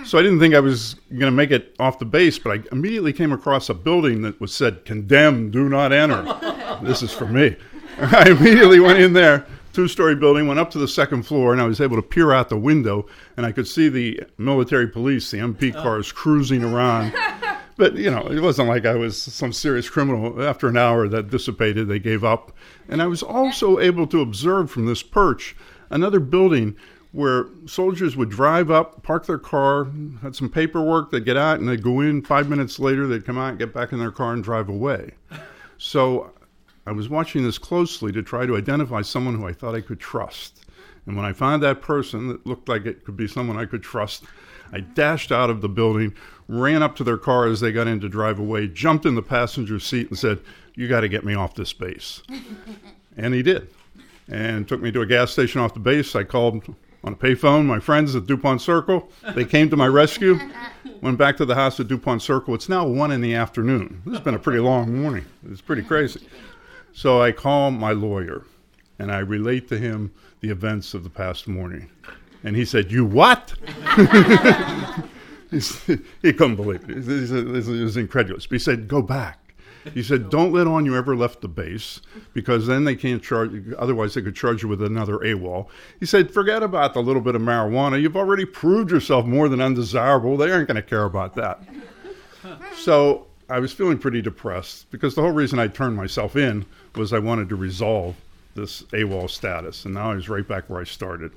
So I didn't think I was going to make it off the base, but I immediately came across a building that was said, Condemned, do not enter. this is for me. I immediately went in there two story building, went up to the second floor, and I was able to peer out the window, and I could see the military police, the MP cars, cruising around. But, you know, it wasn't like I was some serious criminal. After an hour, that dissipated, they gave up. And I was also able to observe from this perch another building where soldiers would drive up, park their car, had some paperwork, they'd get out, and they'd go in. Five minutes later, they'd come out, get back in their car, and drive away. So I was watching this closely to try to identify someone who I thought I could trust. And when I found that person that looked like it could be someone I could trust, I dashed out of the building, ran up to their car as they got in to drive away, jumped in the passenger seat, and said, You got to get me off this base. and he did. And took me to a gas station off the base. I called on a payphone my friends at DuPont Circle. They came to my rescue. Went back to the house at DuPont Circle. It's now one in the afternoon. This has been a pretty long morning. It's pretty crazy. So I call my lawyer and I relate to him the events of the past morning. And he said, You what? he couldn't believe it. He was incredulous. But he said, Go back. He said, "Don't let on you ever left the base, because then they can't charge. Otherwise, they could charge you with another AWOL." He said, "Forget about the little bit of marijuana. You've already proved yourself more than undesirable. They aren't going to care about that." So I was feeling pretty depressed because the whole reason I turned myself in was I wanted to resolve this AWOL status, and now I was right back where I started.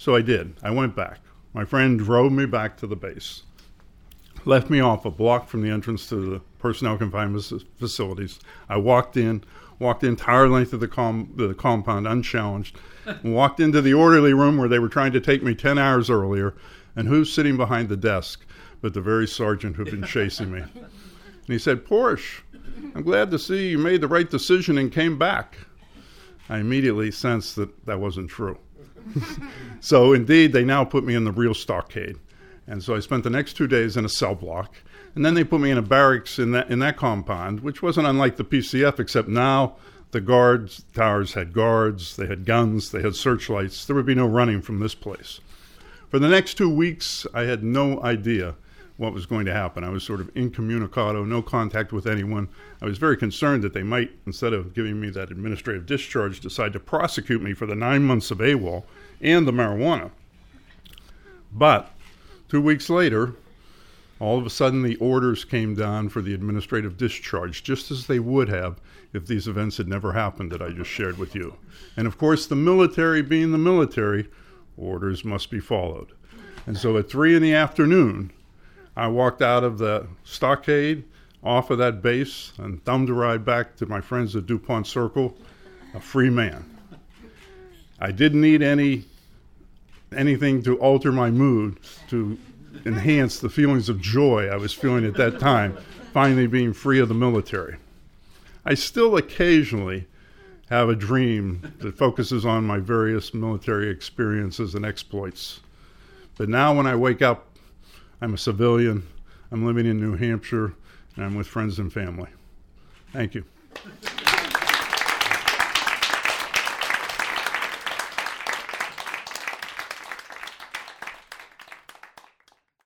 So I did. I went back. My friend drove me back to the base left me off a block from the entrance to the personnel confinement facilities. I walked in, walked the entire length of the, com- the compound unchallenged, walked into the orderly room where they were trying to take me 10 hours earlier. And who's sitting behind the desk but the very sergeant who'd been chasing me? And he said, Porsche, I'm glad to see you made the right decision and came back. I immediately sensed that that wasn't true. so, indeed, they now put me in the real stockade. And so I spent the next two days in a cell block. And then they put me in a barracks in that, in that compound, which wasn't unlike the PCF, except now the guards towers had guards, they had guns, they had searchlights. There would be no running from this place. For the next two weeks, I had no idea what was going to happen. I was sort of incommunicado, no contact with anyone. I was very concerned that they might, instead of giving me that administrative discharge, decide to prosecute me for the nine months of AWOL and the marijuana. But Two weeks later, all of a sudden the orders came down for the administrative discharge, just as they would have if these events had never happened that I just shared with you. And of course, the military being the military, orders must be followed. And so at three in the afternoon, I walked out of the stockade off of that base and thumbed a ride back to my friends at DuPont Circle, a free man. I didn't need any anything to alter my mood, to enhance the feelings of joy I was feeling at that time, finally being free of the military. I still occasionally have a dream that focuses on my various military experiences and exploits. But now, when I wake up, I'm a civilian, I'm living in New Hampshire, and I'm with friends and family. Thank you.